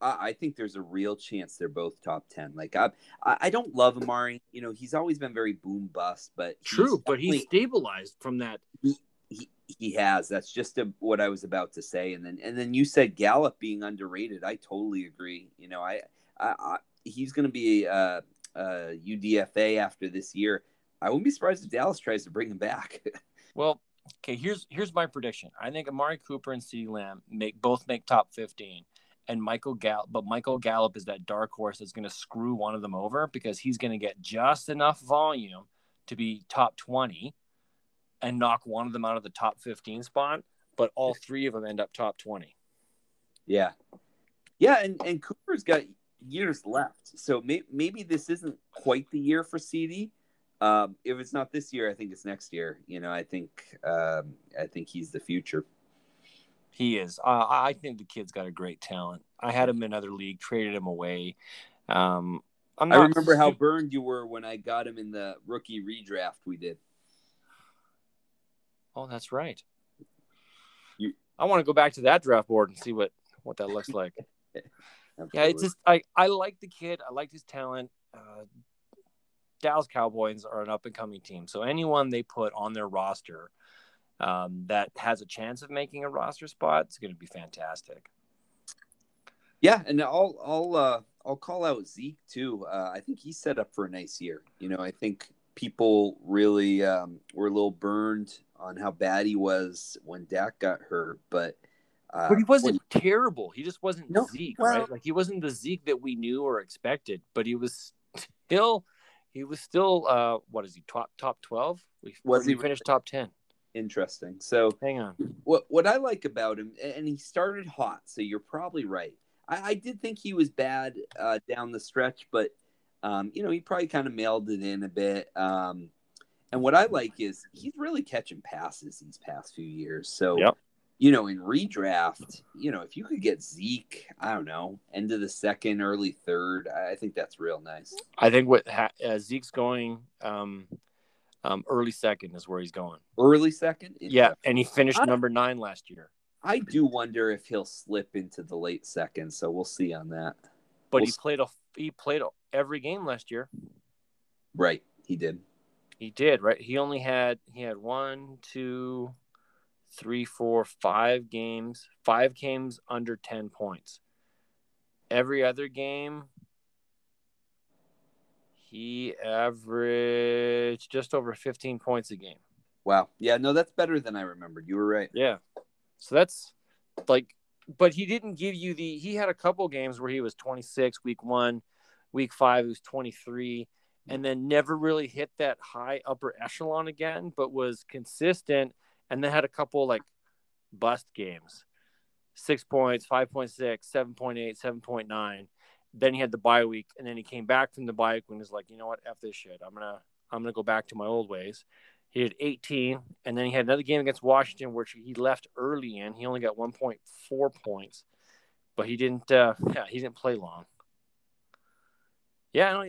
I, I think there's a real chance they're both top ten. Like I, I, don't love Amari. You know, he's always been very boom bust, but he's True, but he's stabilized from that. he, he has. That's just a, what I was about to say. And then and then you said Gallup being underrated. I totally agree. You know, I, I, I he's going to be a, uh, UDFA after this year. I wouldn't be surprised if Dallas tries to bring him back. *laughs* Well, okay, here's here's my prediction. I think Amari Cooper and CeeDee Lamb make both make top 15. And Michael Gallup, but Michael Gallup is that dark horse that's going to screw one of them over because he's going to get just enough volume to be top 20 and knock one of them out of the top 15 spot, but all three of them end up top 20. yeah, yeah, and and Cooper's got years left, so may, maybe this isn't quite the year for CeeDee. Um, if it's not this year, I think it's next year. You know, I think um, I think he's the future. He is. Uh, I think the kid's got a great talent. I had him in another league, traded him away. Um, I'm I remember how burned you were when I got him in the rookie redraft we did. Oh, that's right. You- I want to go back to that draft board and see what what that looks like. *laughs* yeah, it's just I I like the kid. I like his talent. Uh, Dallas Cowboys are an up and coming team, so anyone they put on their roster um, that has a chance of making a roster spot is going to be fantastic. yeah, and I'll I'll uh, I'll call out Zeke too. Uh, I think he's set up for a nice year. You know, I think people really um, were a little burned on how bad he was when Dak got hurt, but Uh, But he wasn't terrible. He just wasn't No, Zeke, well- right? Like he wasn't the Zeke that we knew or expected. But he was *laughs* still, he was still. Uh, what is he? Top top twelve? We Was he he finished top ten? interesting. So Hang on. what what I like about him, and he started hot, so you're probably right. I, I did think he was bad uh, down the stretch, but um, you know he probably kind of mailed it in a bit. Um, and what I like is he's really catching passes these past few years. So Yep. You know in redraft, you know if you could get Zeke, I don't know, end of the second, early third, I think that's real nice. I think what ha- uh, Zeke's going. Um, um, early second is where he's going. Early second, Yeah, and he finished I- number nine last year. I do wonder if he'll slip into the late second. So we'll see on that. But We'll he played a he played every game last year. Right, he did. He did right. He only had he had one, two, three, four, five games. Five games under ten points. Every other game, he averaged just over fifteen points a game. Wow. Yeah, no, that's better than I remembered. You were right. Yeah. So that's like, but he didn't give you the. He had a couple games where he was 26 week one, week five, he was 23, and then never really hit that high upper echelon again, but was consistent. And then had a couple like bust games six points, 5.6, 7.8, 7.9. Then he had the bye week, and then he came back from the bye week and was like, you know what, f this shit. I'm gonna I'm gonna go back to my old ways. He had 18, and then he had another game against Washington, which he left early in. He only got 1.4 points, but he didn't. Uh, yeah, he didn't play long. Yeah,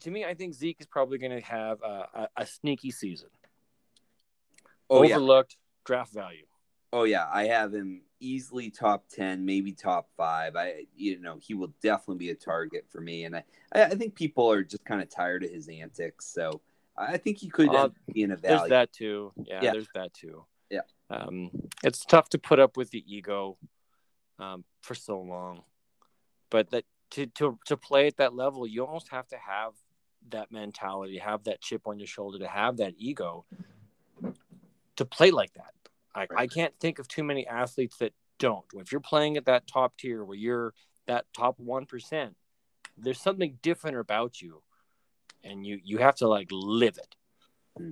to me, I think Zeke is probably going to have a, a, a sneaky season. Oh yeah. Overlooked draft value. Oh yeah. I have him easily top ten, maybe top five. I you know, he will definitely be a target for me. And I, I think people are just kind of tired of his antics. So I think he could Uh, up being a There's that too. Yeah, Yeah. there's that too. Yeah. Um, it's tough to put up with the ego um, for so long, but that to, to to play at that level, you almost have to have that mentality, have that chip on your shoulder, to have that ego to play like that. I, I can't think of too many athletes that don't. If you're playing at that top tier where you're that top one percent, there's something different about you, and you you have to like live it. Hmm.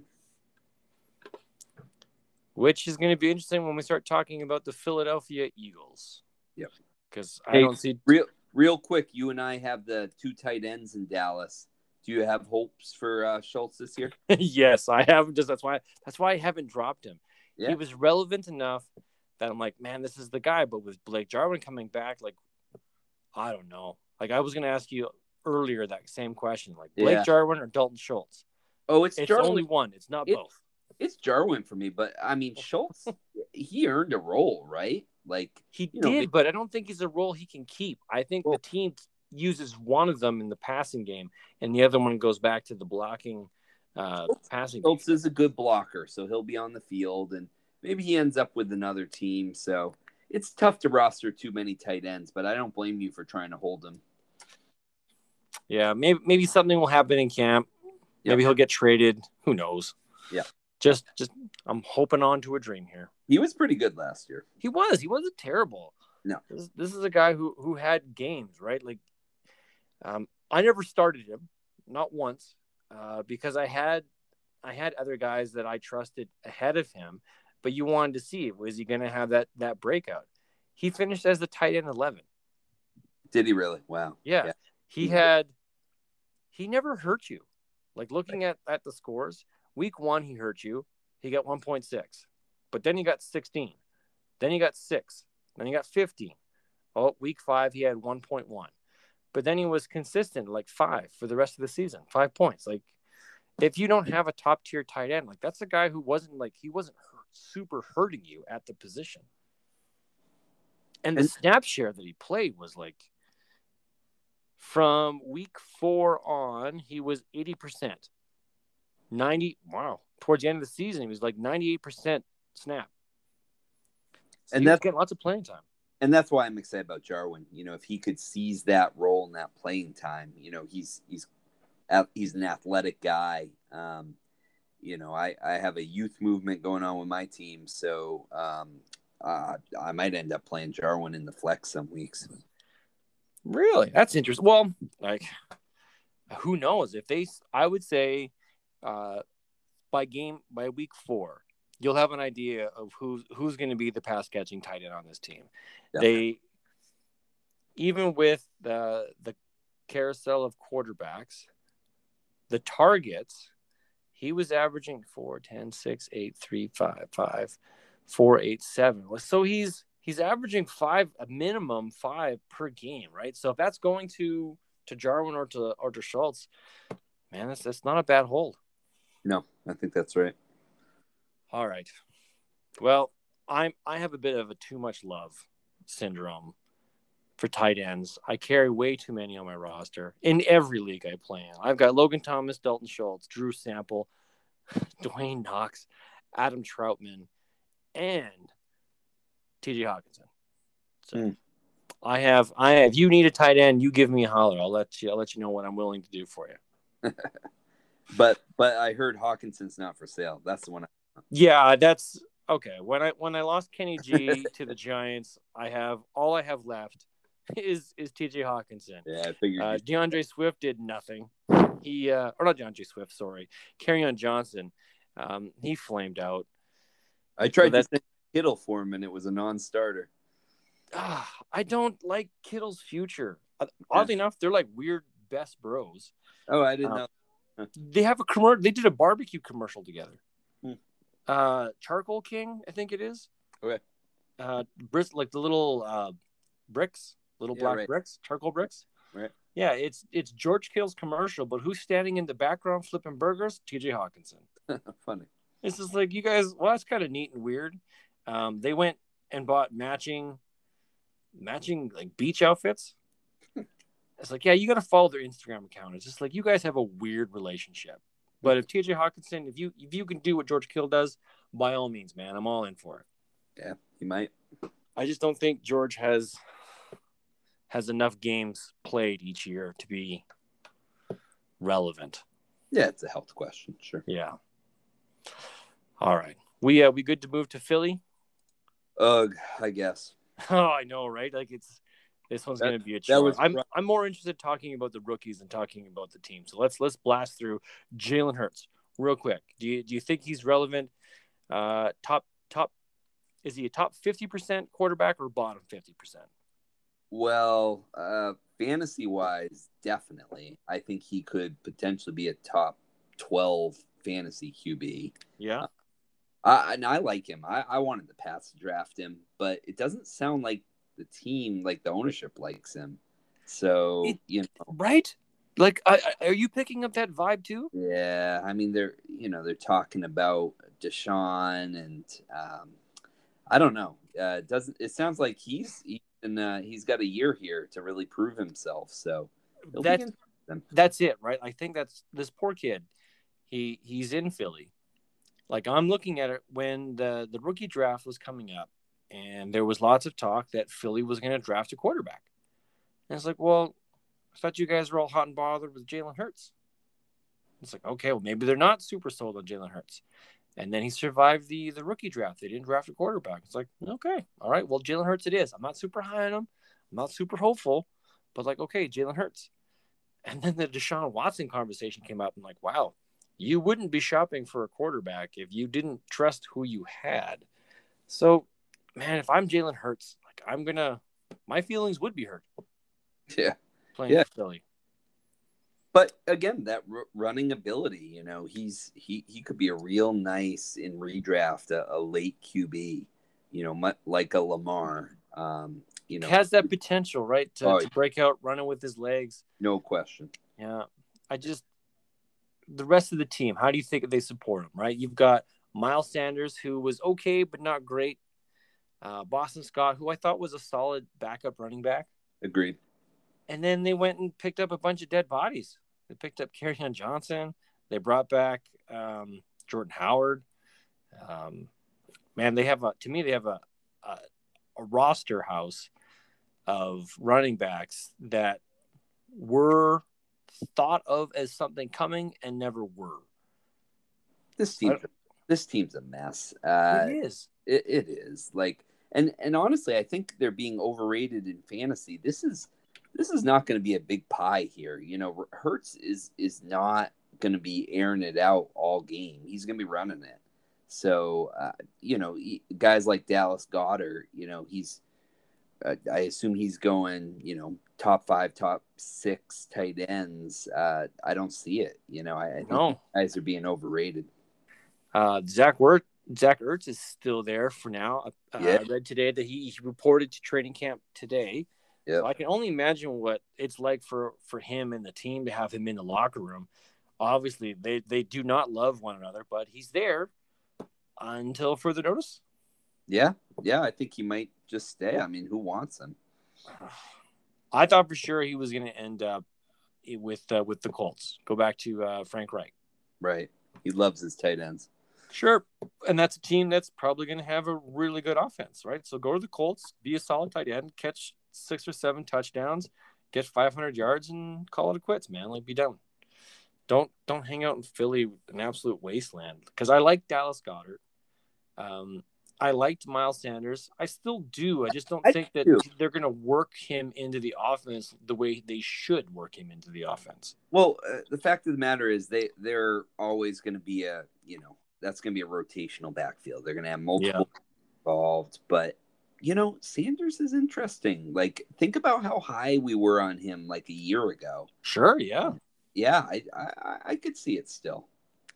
Which is going to be interesting when we start talking about the Philadelphia Eagles. Yep. Because I don't see. Real real quick, you and I have the two tight ends in Dallas. Do you have hopes for uh, Schultz this year? *laughs* yes, I haven't. Just that's why. That's why I haven't dropped him. Yeah. He was relevant enough that I'm like, man, this is the guy. But with Blake Jarwin coming back, like, I don't know. Like I was going to ask you earlier that same question, like Blake Yeah. Jarwin or Dalton Schultz. Oh, it's, It's Jarwin. only one. It's not It- both. It's Jarwin for me, but I mean Schultz. *laughs* he earned a role, right? Like He you know, did, but I don't think he's a role he can keep. I think Well- the team uses one of them in the passing game, and the other one goes back to the blocking uh, passing game. Is a good blocker, so he'll be on the field, and maybe he ends up with another team. So it's tough to roster too many tight ends, but I don't blame you for trying to hold them. Yeah, maybe maybe something will happen in camp. Maybe he'll get traded. Who knows? Yeah. Just just I'm hoping on to a dream here. He was pretty good last year. He was. He wasn't terrible. No. This, this is a guy who who had games, right? Like um I never started him, not once, uh, because I had I had other guys that I trusted ahead of him, but you wanted to see was he going to have that that breakout. He finished as the tight end 11. Did he really? Wow. Yeah. Yeah. He had he never hurt you. Like looking at, at the scores, week one he hurt you. He got 1.6. But then he got 16. Then he got six. Then he got 15. Oh, week five he had 1.1. But then he was consistent, like five for the rest of the season, five points. Like if you don't have a top tier tight end, like that's a guy who wasn't like he wasn't hurt, super hurting you at the position. And the snap share that he played was like from week four on, he was 80%. 90, wow. Towards the end of the season, he was like 98% snap. So And that's- getting lots of playing time. And that's why I'm excited about Jarwin. You know, if he could seize that role and that playing time, you know, he's he's he's an athletic guy. Um, you know, I I have a youth movement going on with my team, so um, uh, I might end up playing Jarwin in the flex some weeks. Really, that's interesting. Well, like, who knows if they? I would say, uh, by game by week four, you'll have an idea of who's who's going to be the pass catching tight end on this team. They, even with the the carousel of quarterbacks, the targets, he was averaging 4, 10, 6, 8, 3, 5, 5, 4, 8, 7. So he's he's averaging five, a minimum five per game, right? So if that's going to to Jarwin or to or to Schultz, man, that's that's not a bad hold. No, I think that's right. All right. Well, I'm I have a bit of a too much love syndrome for tight ends. I carry way too many on my roster in every league I play in. I've got Logan Thomas, Dalton Schultz, Drew Sample, *laughs* Dwayne Knox, Adam Trautman, and TJ Hockenson. So mm. I have I have you need a tight end, you give me a holler. I'll let you I'll let you know what I'm willing to do for you. *laughs* but but I heard Hockenson's not for sale. That's the one. I... Yeah, that's okay. When I when I lost Kenny G to the Giants, I have all I have left *laughs* is is TJ Hockenson. Yeah, I figured. Uh, D'Andre Swift did nothing. He uh, or not D'Andre Swift, sorry, Kerryon Johnson. Um, he flamed out. I tried so that Kittle for him, and it was a non-starter. Uh, I don't like Kittle's future. Uh, oddly yeah. enough, they're like weird best bros. Oh, I didn't uh, know. they have a commercial. They did a barbecue commercial together. Uh, Charcoal King, I think it is. Okay. Uh, bris- like the little uh, bricks, little yeah, black right. bricks, charcoal bricks. Right. Yeah, it's it's George Kittle's commercial, but who's standing in the background flipping burgers? TJ Hockenson. *laughs* Funny. It's just like you guys. Well, that's kind of neat and weird. Um, they went and bought matching, matching like beach outfits. *laughs* it's like, yeah, you got to follow their Instagram account. It's just like you guys have a weird relationship. But if TJ Hockenson, if you if you can do what George Kittle does, by all means, man, I'm all in for it. Yeah, he might. I just don't think George has has enough games played each year to be relevant. Yeah, it's a health question, sure. Yeah. All right. We uh we good to move to Philly? Ugh, I guess. *laughs* Oh, I know, right? Like it's this one's going to be a chore. I'm rough. I'm more interested talking about the rookies than talking about the team. So let's let's blast through Jalen Hurts real quick. Do you do you think he's relevant? Uh, top top is he a top fifty percent quarterback or bottom fifty percent? Well, uh, fantasy wise, definitely. I think he could potentially be a top twelve fantasy QB. Yeah. Uh, and I like him. I, I wanted the Pats to draft him, but it doesn't sound like the team, like the ownership, likes him. So it, you know, right? Like, I, are you picking up that vibe too? Yeah, I mean, they're you know they're talking about Deshaun, and um, I don't know. Uh, it doesn't it sounds like he's even uh, he's got a year here to really prove himself. So that's that's it, right? I think that's this poor kid. He he's in Philly. Like I'm looking at it when the the rookie draft was coming up and there was lots of talk that Philly was going to draft a quarterback. And it's like, well, I thought you guys were all hot and bothered with Jalen Hurts. It's like, okay, well, maybe they're not super sold on Jalen Hurts. And then he survived the the rookie draft. They didn't draft a quarterback. It's like, okay, all right, well, Jalen Hurts it is. I'm not super high on him. I'm not super hopeful, but like, okay, Jalen Hurts. And then the Deshaun Watson conversation came up. and like, wow, you wouldn't be shopping for a quarterback if you didn't trust who you had. So man, if I'm Jalen Hurts, like I'm gonna, my feelings would be hurt. Yeah, playing yeah. Philly. But again, that r- running ability, you know, he's he he could be a real nice in redraft, a, a late QB, you know, like a Lamar. Um, you know, has that potential, right, to, oh, to break out running with his legs. No question. Yeah, I just the rest of the team. How do you think they support him? Right, you've got Miles Sanders, who was okay but not great uh, Boston Scott, who I thought was a solid backup running back. Agreed. And then they went and picked up a bunch of dead bodies. They picked up Kerryon Johnson. They brought back um, Jordan Howard. Um, man, they have a to me they have a, a, a roster house of running backs that were thought of as something coming and never were. This team, this team's a mess. Uh, it is. It, it is like And and honestly, I think they're being overrated in fantasy. This is this is not going to be a big pie here. You know, Hurts is is not going to be airing it out all game. He's going to be running it. So, uh, you know, guys like Dallas Goedert, you know, he's, uh, I assume he's going, you know, top five, top six tight ends. Uh, I don't see it. You know, I, I think No. guys are being overrated. Uh, Zach Wert, Zach Ertz is still there for now. Uh, Yeah. I read today that he, he reported to training camp today. Yep. So I can only imagine what it's like for for him and the team to have him in the locker room. Obviously, they they do not love one another, but he's there until further notice. Yeah, yeah, I think he might just stay. I mean, who wants him? *sighs* I thought for sure he was going to end up with uh, with the Colts. Go back to uh, Frank Reich. Right. He loves his tight ends. Sure. And that's a team that's probably going to have a really good offense, right? So go to the Colts, be a solid tight end, catch six or seven touchdowns, get 500 yards, and call it a quits, man. Like, be done. Don't don't hang out in Philly, an absolute wasteland. Because I like Dallas Goedert. Um, I liked Miles Sanders. I still do. I just don't I think that they're going to work him into the offense the way they should work him into the offense. Well, uh, the fact of the matter is they they're always going to be a you know that's going to be a rotational backfield. They're going to have multiple involved, but you know Sanders is interesting. Like think about how high we were on him like a year ago. Sure, yeah. Yeah, I I, I could see it still.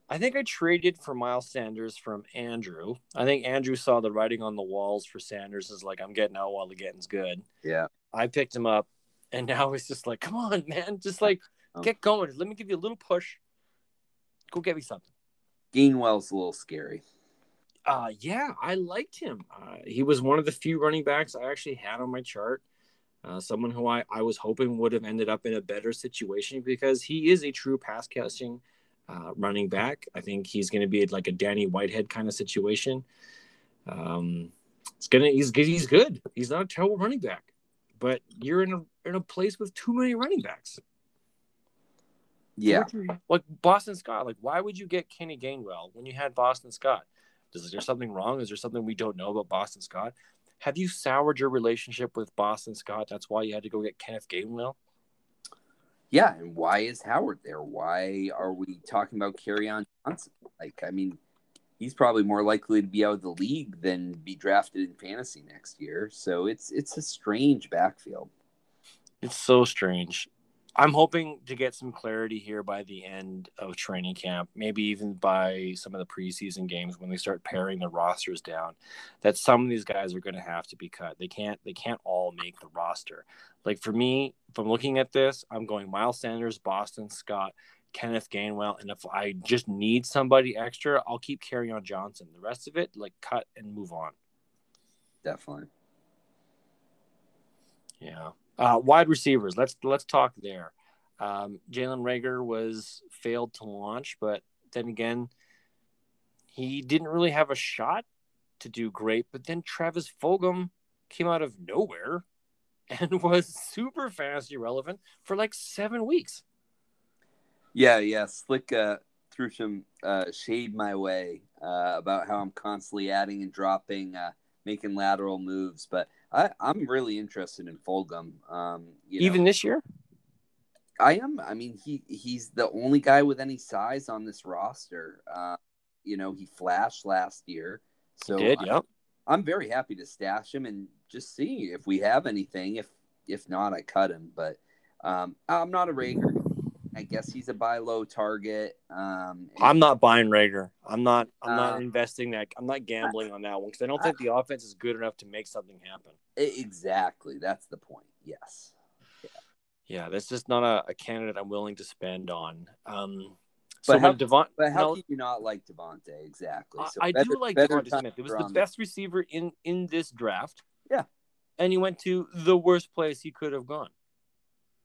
I think I traded for Miles Sanders from Andrew. I think Andrew saw the writing on the walls for Sanders is like, I'm getting out while the getting's good. Yeah. I picked him up, and now it's just like, come on, man, just like Oh. get going. Let me give you a little push. Go get me something. Gainwell's a little scary. Uh, yeah, I liked him. Uh, he was one of the few running backs I actually had on my chart. Uh, someone who I, I was hoping would have ended up in a better situation because he is a true pass catching uh, running back. I think he's going to be like a Danny Woodhead kind of situation. Um, it's gonna he's he's good. He's not a terrible running back, but you're in a in a place with too many running backs. Yeah, you- like Boston Scott. Like, why would you get Kenny Gainwell when you had Boston Scott? Is there something wrong? Is there something we don't know about Boston Scott? Have you soured your relationship with Boston Scott? That's why you had to go get Kenneth Gainwell. yeah. And why is Howard there? Why are we talking about on Johnson? Like, I mean, he's probably more likely to be out of the league than be drafted in fantasy next year. So it's it's a strange backfield. It's so strange. I'm hoping to get some clarity here by the end of training camp, maybe even by some of the preseason games when they start paring the rosters down. That some of these guys are going to have to be cut. They can't. They can't all make the roster. Like for me, if I'm looking at this, I'm going Miles Sanders, Boston Scott, Kenneth Gainwell, and if I just need somebody extra, I'll keep Kerryon Johnson. The rest of it, like cut and move on. Definitely. Yeah. Uh, wide receivers. Let's let's talk there. Um, Jalen Reagor was failed to launch, but then again, he didn't really have a shot to do great. But then Travis Fulgham came out of nowhere *laughs* and was super fantasy relevant for like seven weeks. Yeah, yeah. Slick uh, threw some uh, shade my way uh, about how I'm constantly adding and dropping, uh, making lateral moves. But I, I'm really interested in Fulgham. Um, you know, Even this year, I am. I mean, he he's the only guy with any size on this roster. Uh, you know, he flashed last year, so did I, yep. I'm very happy to stash him and just see if we have anything. If if not, I cut him. But um, I'm not a Reagor. I guess he's a buy low target. Um, I'm not buying Reagor. I'm not. I'm not Uh, investing that. I'm not gambling on that one because I don't think the offense is good enough to make something happen. Exactly. That's the point. Yes. Yeah, that's just not a, a candidate I'm willing to spend on. Um, But so how- Devon, But how no, can you not like Devonte? Exactly. I, So I better- do like Devonte Smith. It was the best receiver in in this draft. Yeah. and he went to the worst place he could have gone.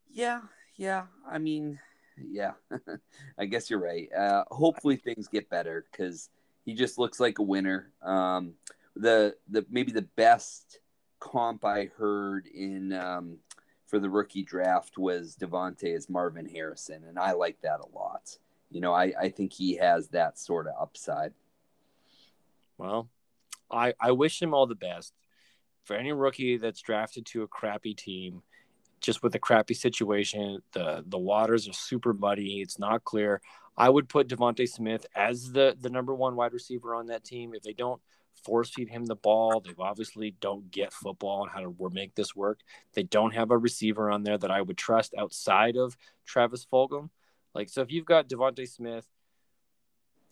Yeah, yeah. I mean, yeah. *laughs* I guess you're right. Uh, hopefully things get better because he just looks like a winner. Um, the the maybe the best comp I heard in um, for the rookie draft was Devonte as Marvin Harrison, and I like that a lot. You know, I, I think he has that sort of upside. Well, I I wish him all the best. for any rookie that's drafted to a crappy team, just with a crappy situation, the the waters are super muddy. It's not clear. I would put Devonte Smith as the the number one wide receiver on that team. If they don't force feed him the ball, they obviously don't get football and how to make this work. They don't have a receiver on there that I would trust outside of Travis Fulgham. Like so, if you've got Devonte Smith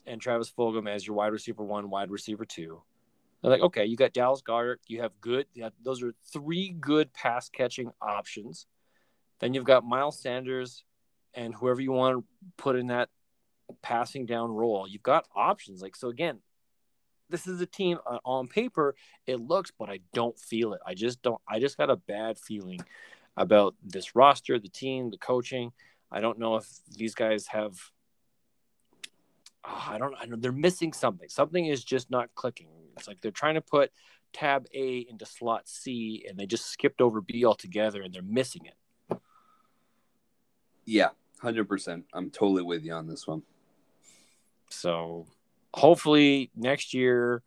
and Travis Fulgham as your wide receiver one, wide receiver two, like, okay, you got Dallas Goedert. You have good. You have, those are three good pass catching options. Then you've got Miles Sanders and whoever you want to put in that passing down role. You've got options. Like so again, this is a team uh, on paper it looks, but I don't feel it. I just don't. I just got a bad feeling about this roster, the team, the coaching. I don't know if these guys have. Oh, I don't. I know they're missing something. Something is just not clicking. It's like they're trying to put tab A into slot C and they just skipped over B altogether and they're missing it. Yeah, 100%. I'm totally with you on this one. So hopefully next year,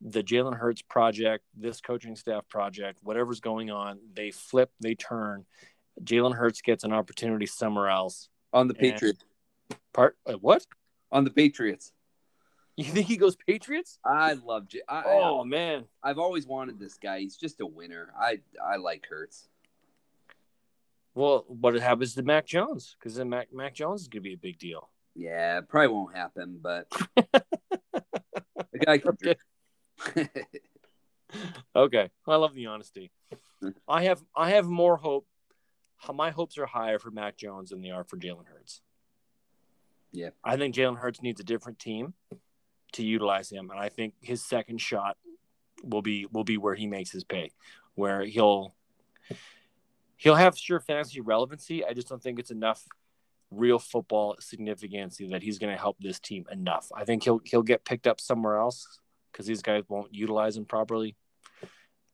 the Jalen Hurts project, this coaching staff project, whatever's going on, they flip, they turn. Jalen Hurts gets an opportunity somewhere else. On the Patriots. Part uh, what? On the Patriots. *laughs* You think he goes Patriots? I love J. I, oh I, man, I've always wanted this guy. He's just a winner. I I like Hurts. Well, what happens to Mac Jones? Because then Mac Mac Jones is gonna be a big deal. Yeah, probably won't happen, but *laughs* the guy can. Okay. *laughs* okay, I love the honesty. I have I have more hope. My hopes are higher for Mac Jones than they are for Jalen Hurts. Yeah, I think Jalen Hurts needs a different team to utilize him, and I think his second shot will be will be where he makes his pay, where he'll he'll have sure fantasy relevancy. I just don't think it's enough real football significance that he's going to help this team enough. I think he'll he'll get picked up somewhere else because these guys won't utilize him properly.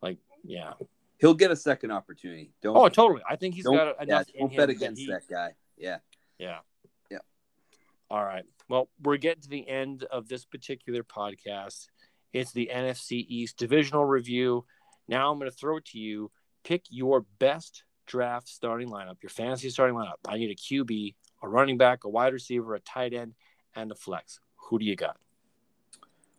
Like, yeah, he'll get a second opportunity. Don't. Oh, totally. I think he's got enough. Don't bet against he, that guy. Yeah. Yeah. All right. Well, we're getting to the end of this particular podcast. It's the NFC East divisional review. Now I'm going to throw it to you. Pick your best draft starting lineup, your fantasy starting lineup. I need a QB, a running back, a wide receiver, a tight end, and a flex. Who do you got?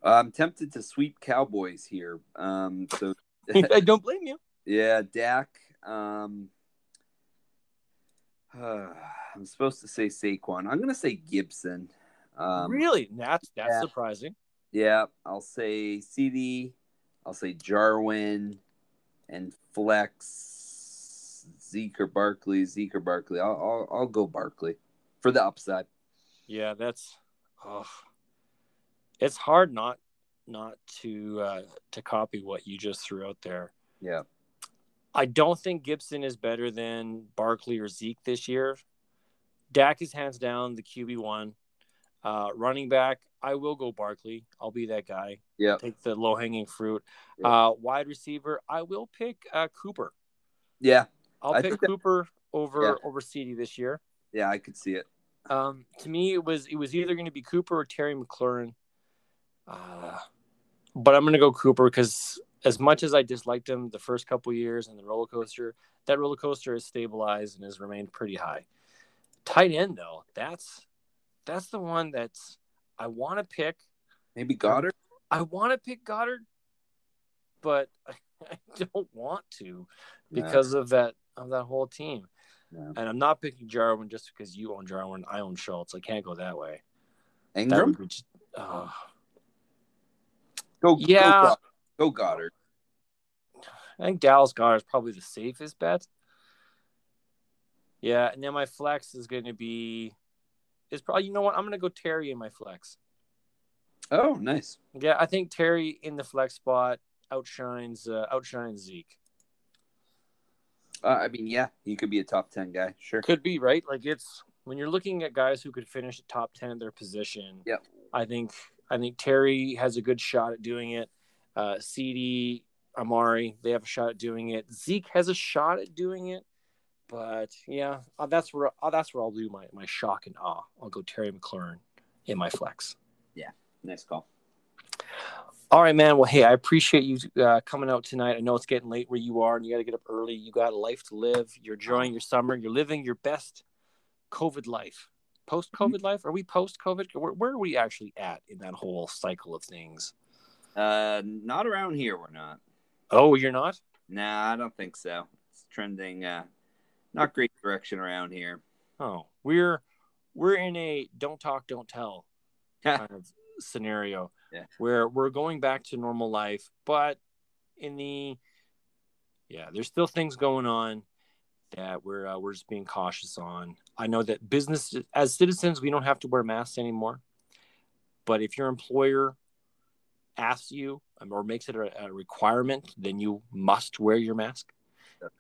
I'm tempted to sweep Cowboys here. Um, so *laughs* I don't blame you. Yeah, Dak. Um, uh, *sighs* I'm supposed to say Saquon. I'm gonna say Gibson. Um, really? That's that's yeah. surprising. Yeah, I'll say CeeDee. I'll say Jarwin and flex Zeke or Barkley. Zeke or Barkley. I'll I'll, I'll go Barkley for the upside. Yeah, that's. Oh, it's hard not not to uh, to copy what you just threw out there. Yeah. I don't think Gibson is better than Barkley or Zeke this year. Dak is hands down the QB one. Uh, running back, I will go Barkley. I'll be that guy. Yeah. Take the low hanging fruit. Uh, wide receiver, I will pick uh, Cooper. Yeah. I'll I pick Cooper that... over yeah. over CeeDee this year. Yeah, I could see it. Um, to me, it was it was either going to be Cooper or Terry McLaurin. Uh, but I'm going to go Cooper because as much as I disliked him the first couple years and the roller coaster, that roller coaster has stabilized and has remained pretty high. Tight end though, that's that's the one that's I want to pick. Maybe Goedert. I want to pick Goedert, but I, *laughs* I don't want to because of that of that whole team. And I'm not picking Jarwin just because you own Jarwin. I own Schultz. I can't go that way. Engram. That just, uh, go. Yeah. Go, go Goedert. I think Dallas Goedert is probably the safest bet. Yeah, and then my flex is going to be is probably you know what I'm going to go Terry in my flex. Oh, nice. Yeah, I think Terry in the flex spot outshines uh, outshines Zeke. Uh, I mean, yeah, he could be a top ten guy. Sure, could be right. Like it's when you're looking at guys who could finish the top ten in their position. Yeah, I think I think Terry has a good shot at doing it. Uh, CeeDee, Amari, they have a shot at doing it. Zeke has a shot at doing it. But yeah, uh, that's where uh, that's where I'll do my my shock and awe. I'll go Terry McLaurin in my flex. Yeah, nice call. All right, man. Well, hey, I appreciate you uh, coming out tonight. I know it's getting late where you are, and you got to get up early. You got a life to live. You're enjoying your summer. You're living your best COVID life. Post COVID life? Are we post COVID? Where, where are we actually at in that whole cycle of things? Uh, not around here. We're not. Oh, you're not? Nah, I don't think so. It's trending uh, not great direction around here. Oh, we're we're in a don't talk, don't tell *laughs* kind of scenario Yeah. where we're going back to normal life, but in the yeah, there's still things going on that we're uh, we're just being cautious on. I know that business as citizens we don't have to wear masks anymore, but if your employer asks you um, or makes it a, a requirement, then you must wear your mask.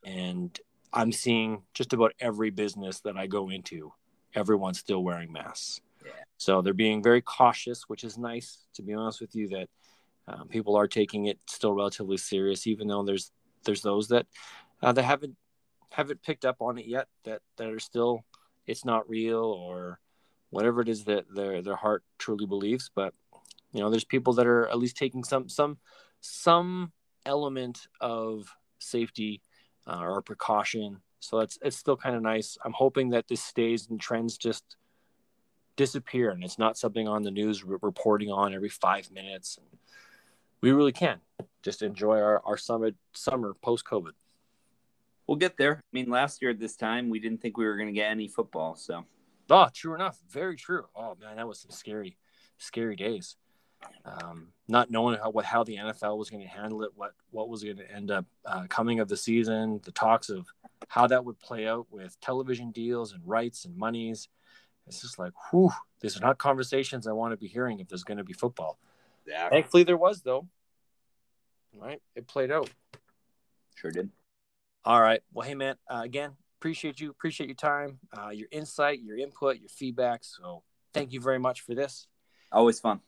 And I'm seeing just about every business that I go into, everyone's still wearing masks. Yeah. So they're being very cautious, which is nice. To be honest with you, that um, people are taking it still relatively serious, even though there's there's those that uh, that haven't haven't picked up on it yet. That that are still it's not real or whatever it is that their their heart truly believes. But you know, there's people that are at least taking some some some element of safety uh, or precaution. So that's it's still kind of nice. I'm hoping that this stays and trends just disappear and it's not something on the news re- reporting on every five minutes. We really can just enjoy our, our summer summer post COVID. We'll get there. I mean, last year at this time, we didn't think we were going to get any football. So Oh, true enough. Very true. Oh man, that was some scary, scary days. Um, not knowing how what how the NFL was going to handle it, what what was going to end up uh, coming of the season, the talks of how that would play out with television deals and rights and monies. It's just like, whew, these are not conversations I want to be hearing if there's going to be football. yeah, Thankfully, there was though. Right, it played out. sure did. All right. Well, hey man, uh, again, appreciate you, appreciate your time, uh, your insight, your input, your feedback. So thank you very much for this. Always fun.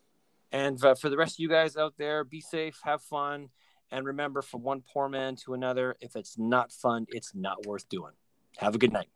And uh, for the rest of you guys out there, be safe, have fun, and remember, from one poor man to another, if it's not fun, it's not worth doing. Have a good night.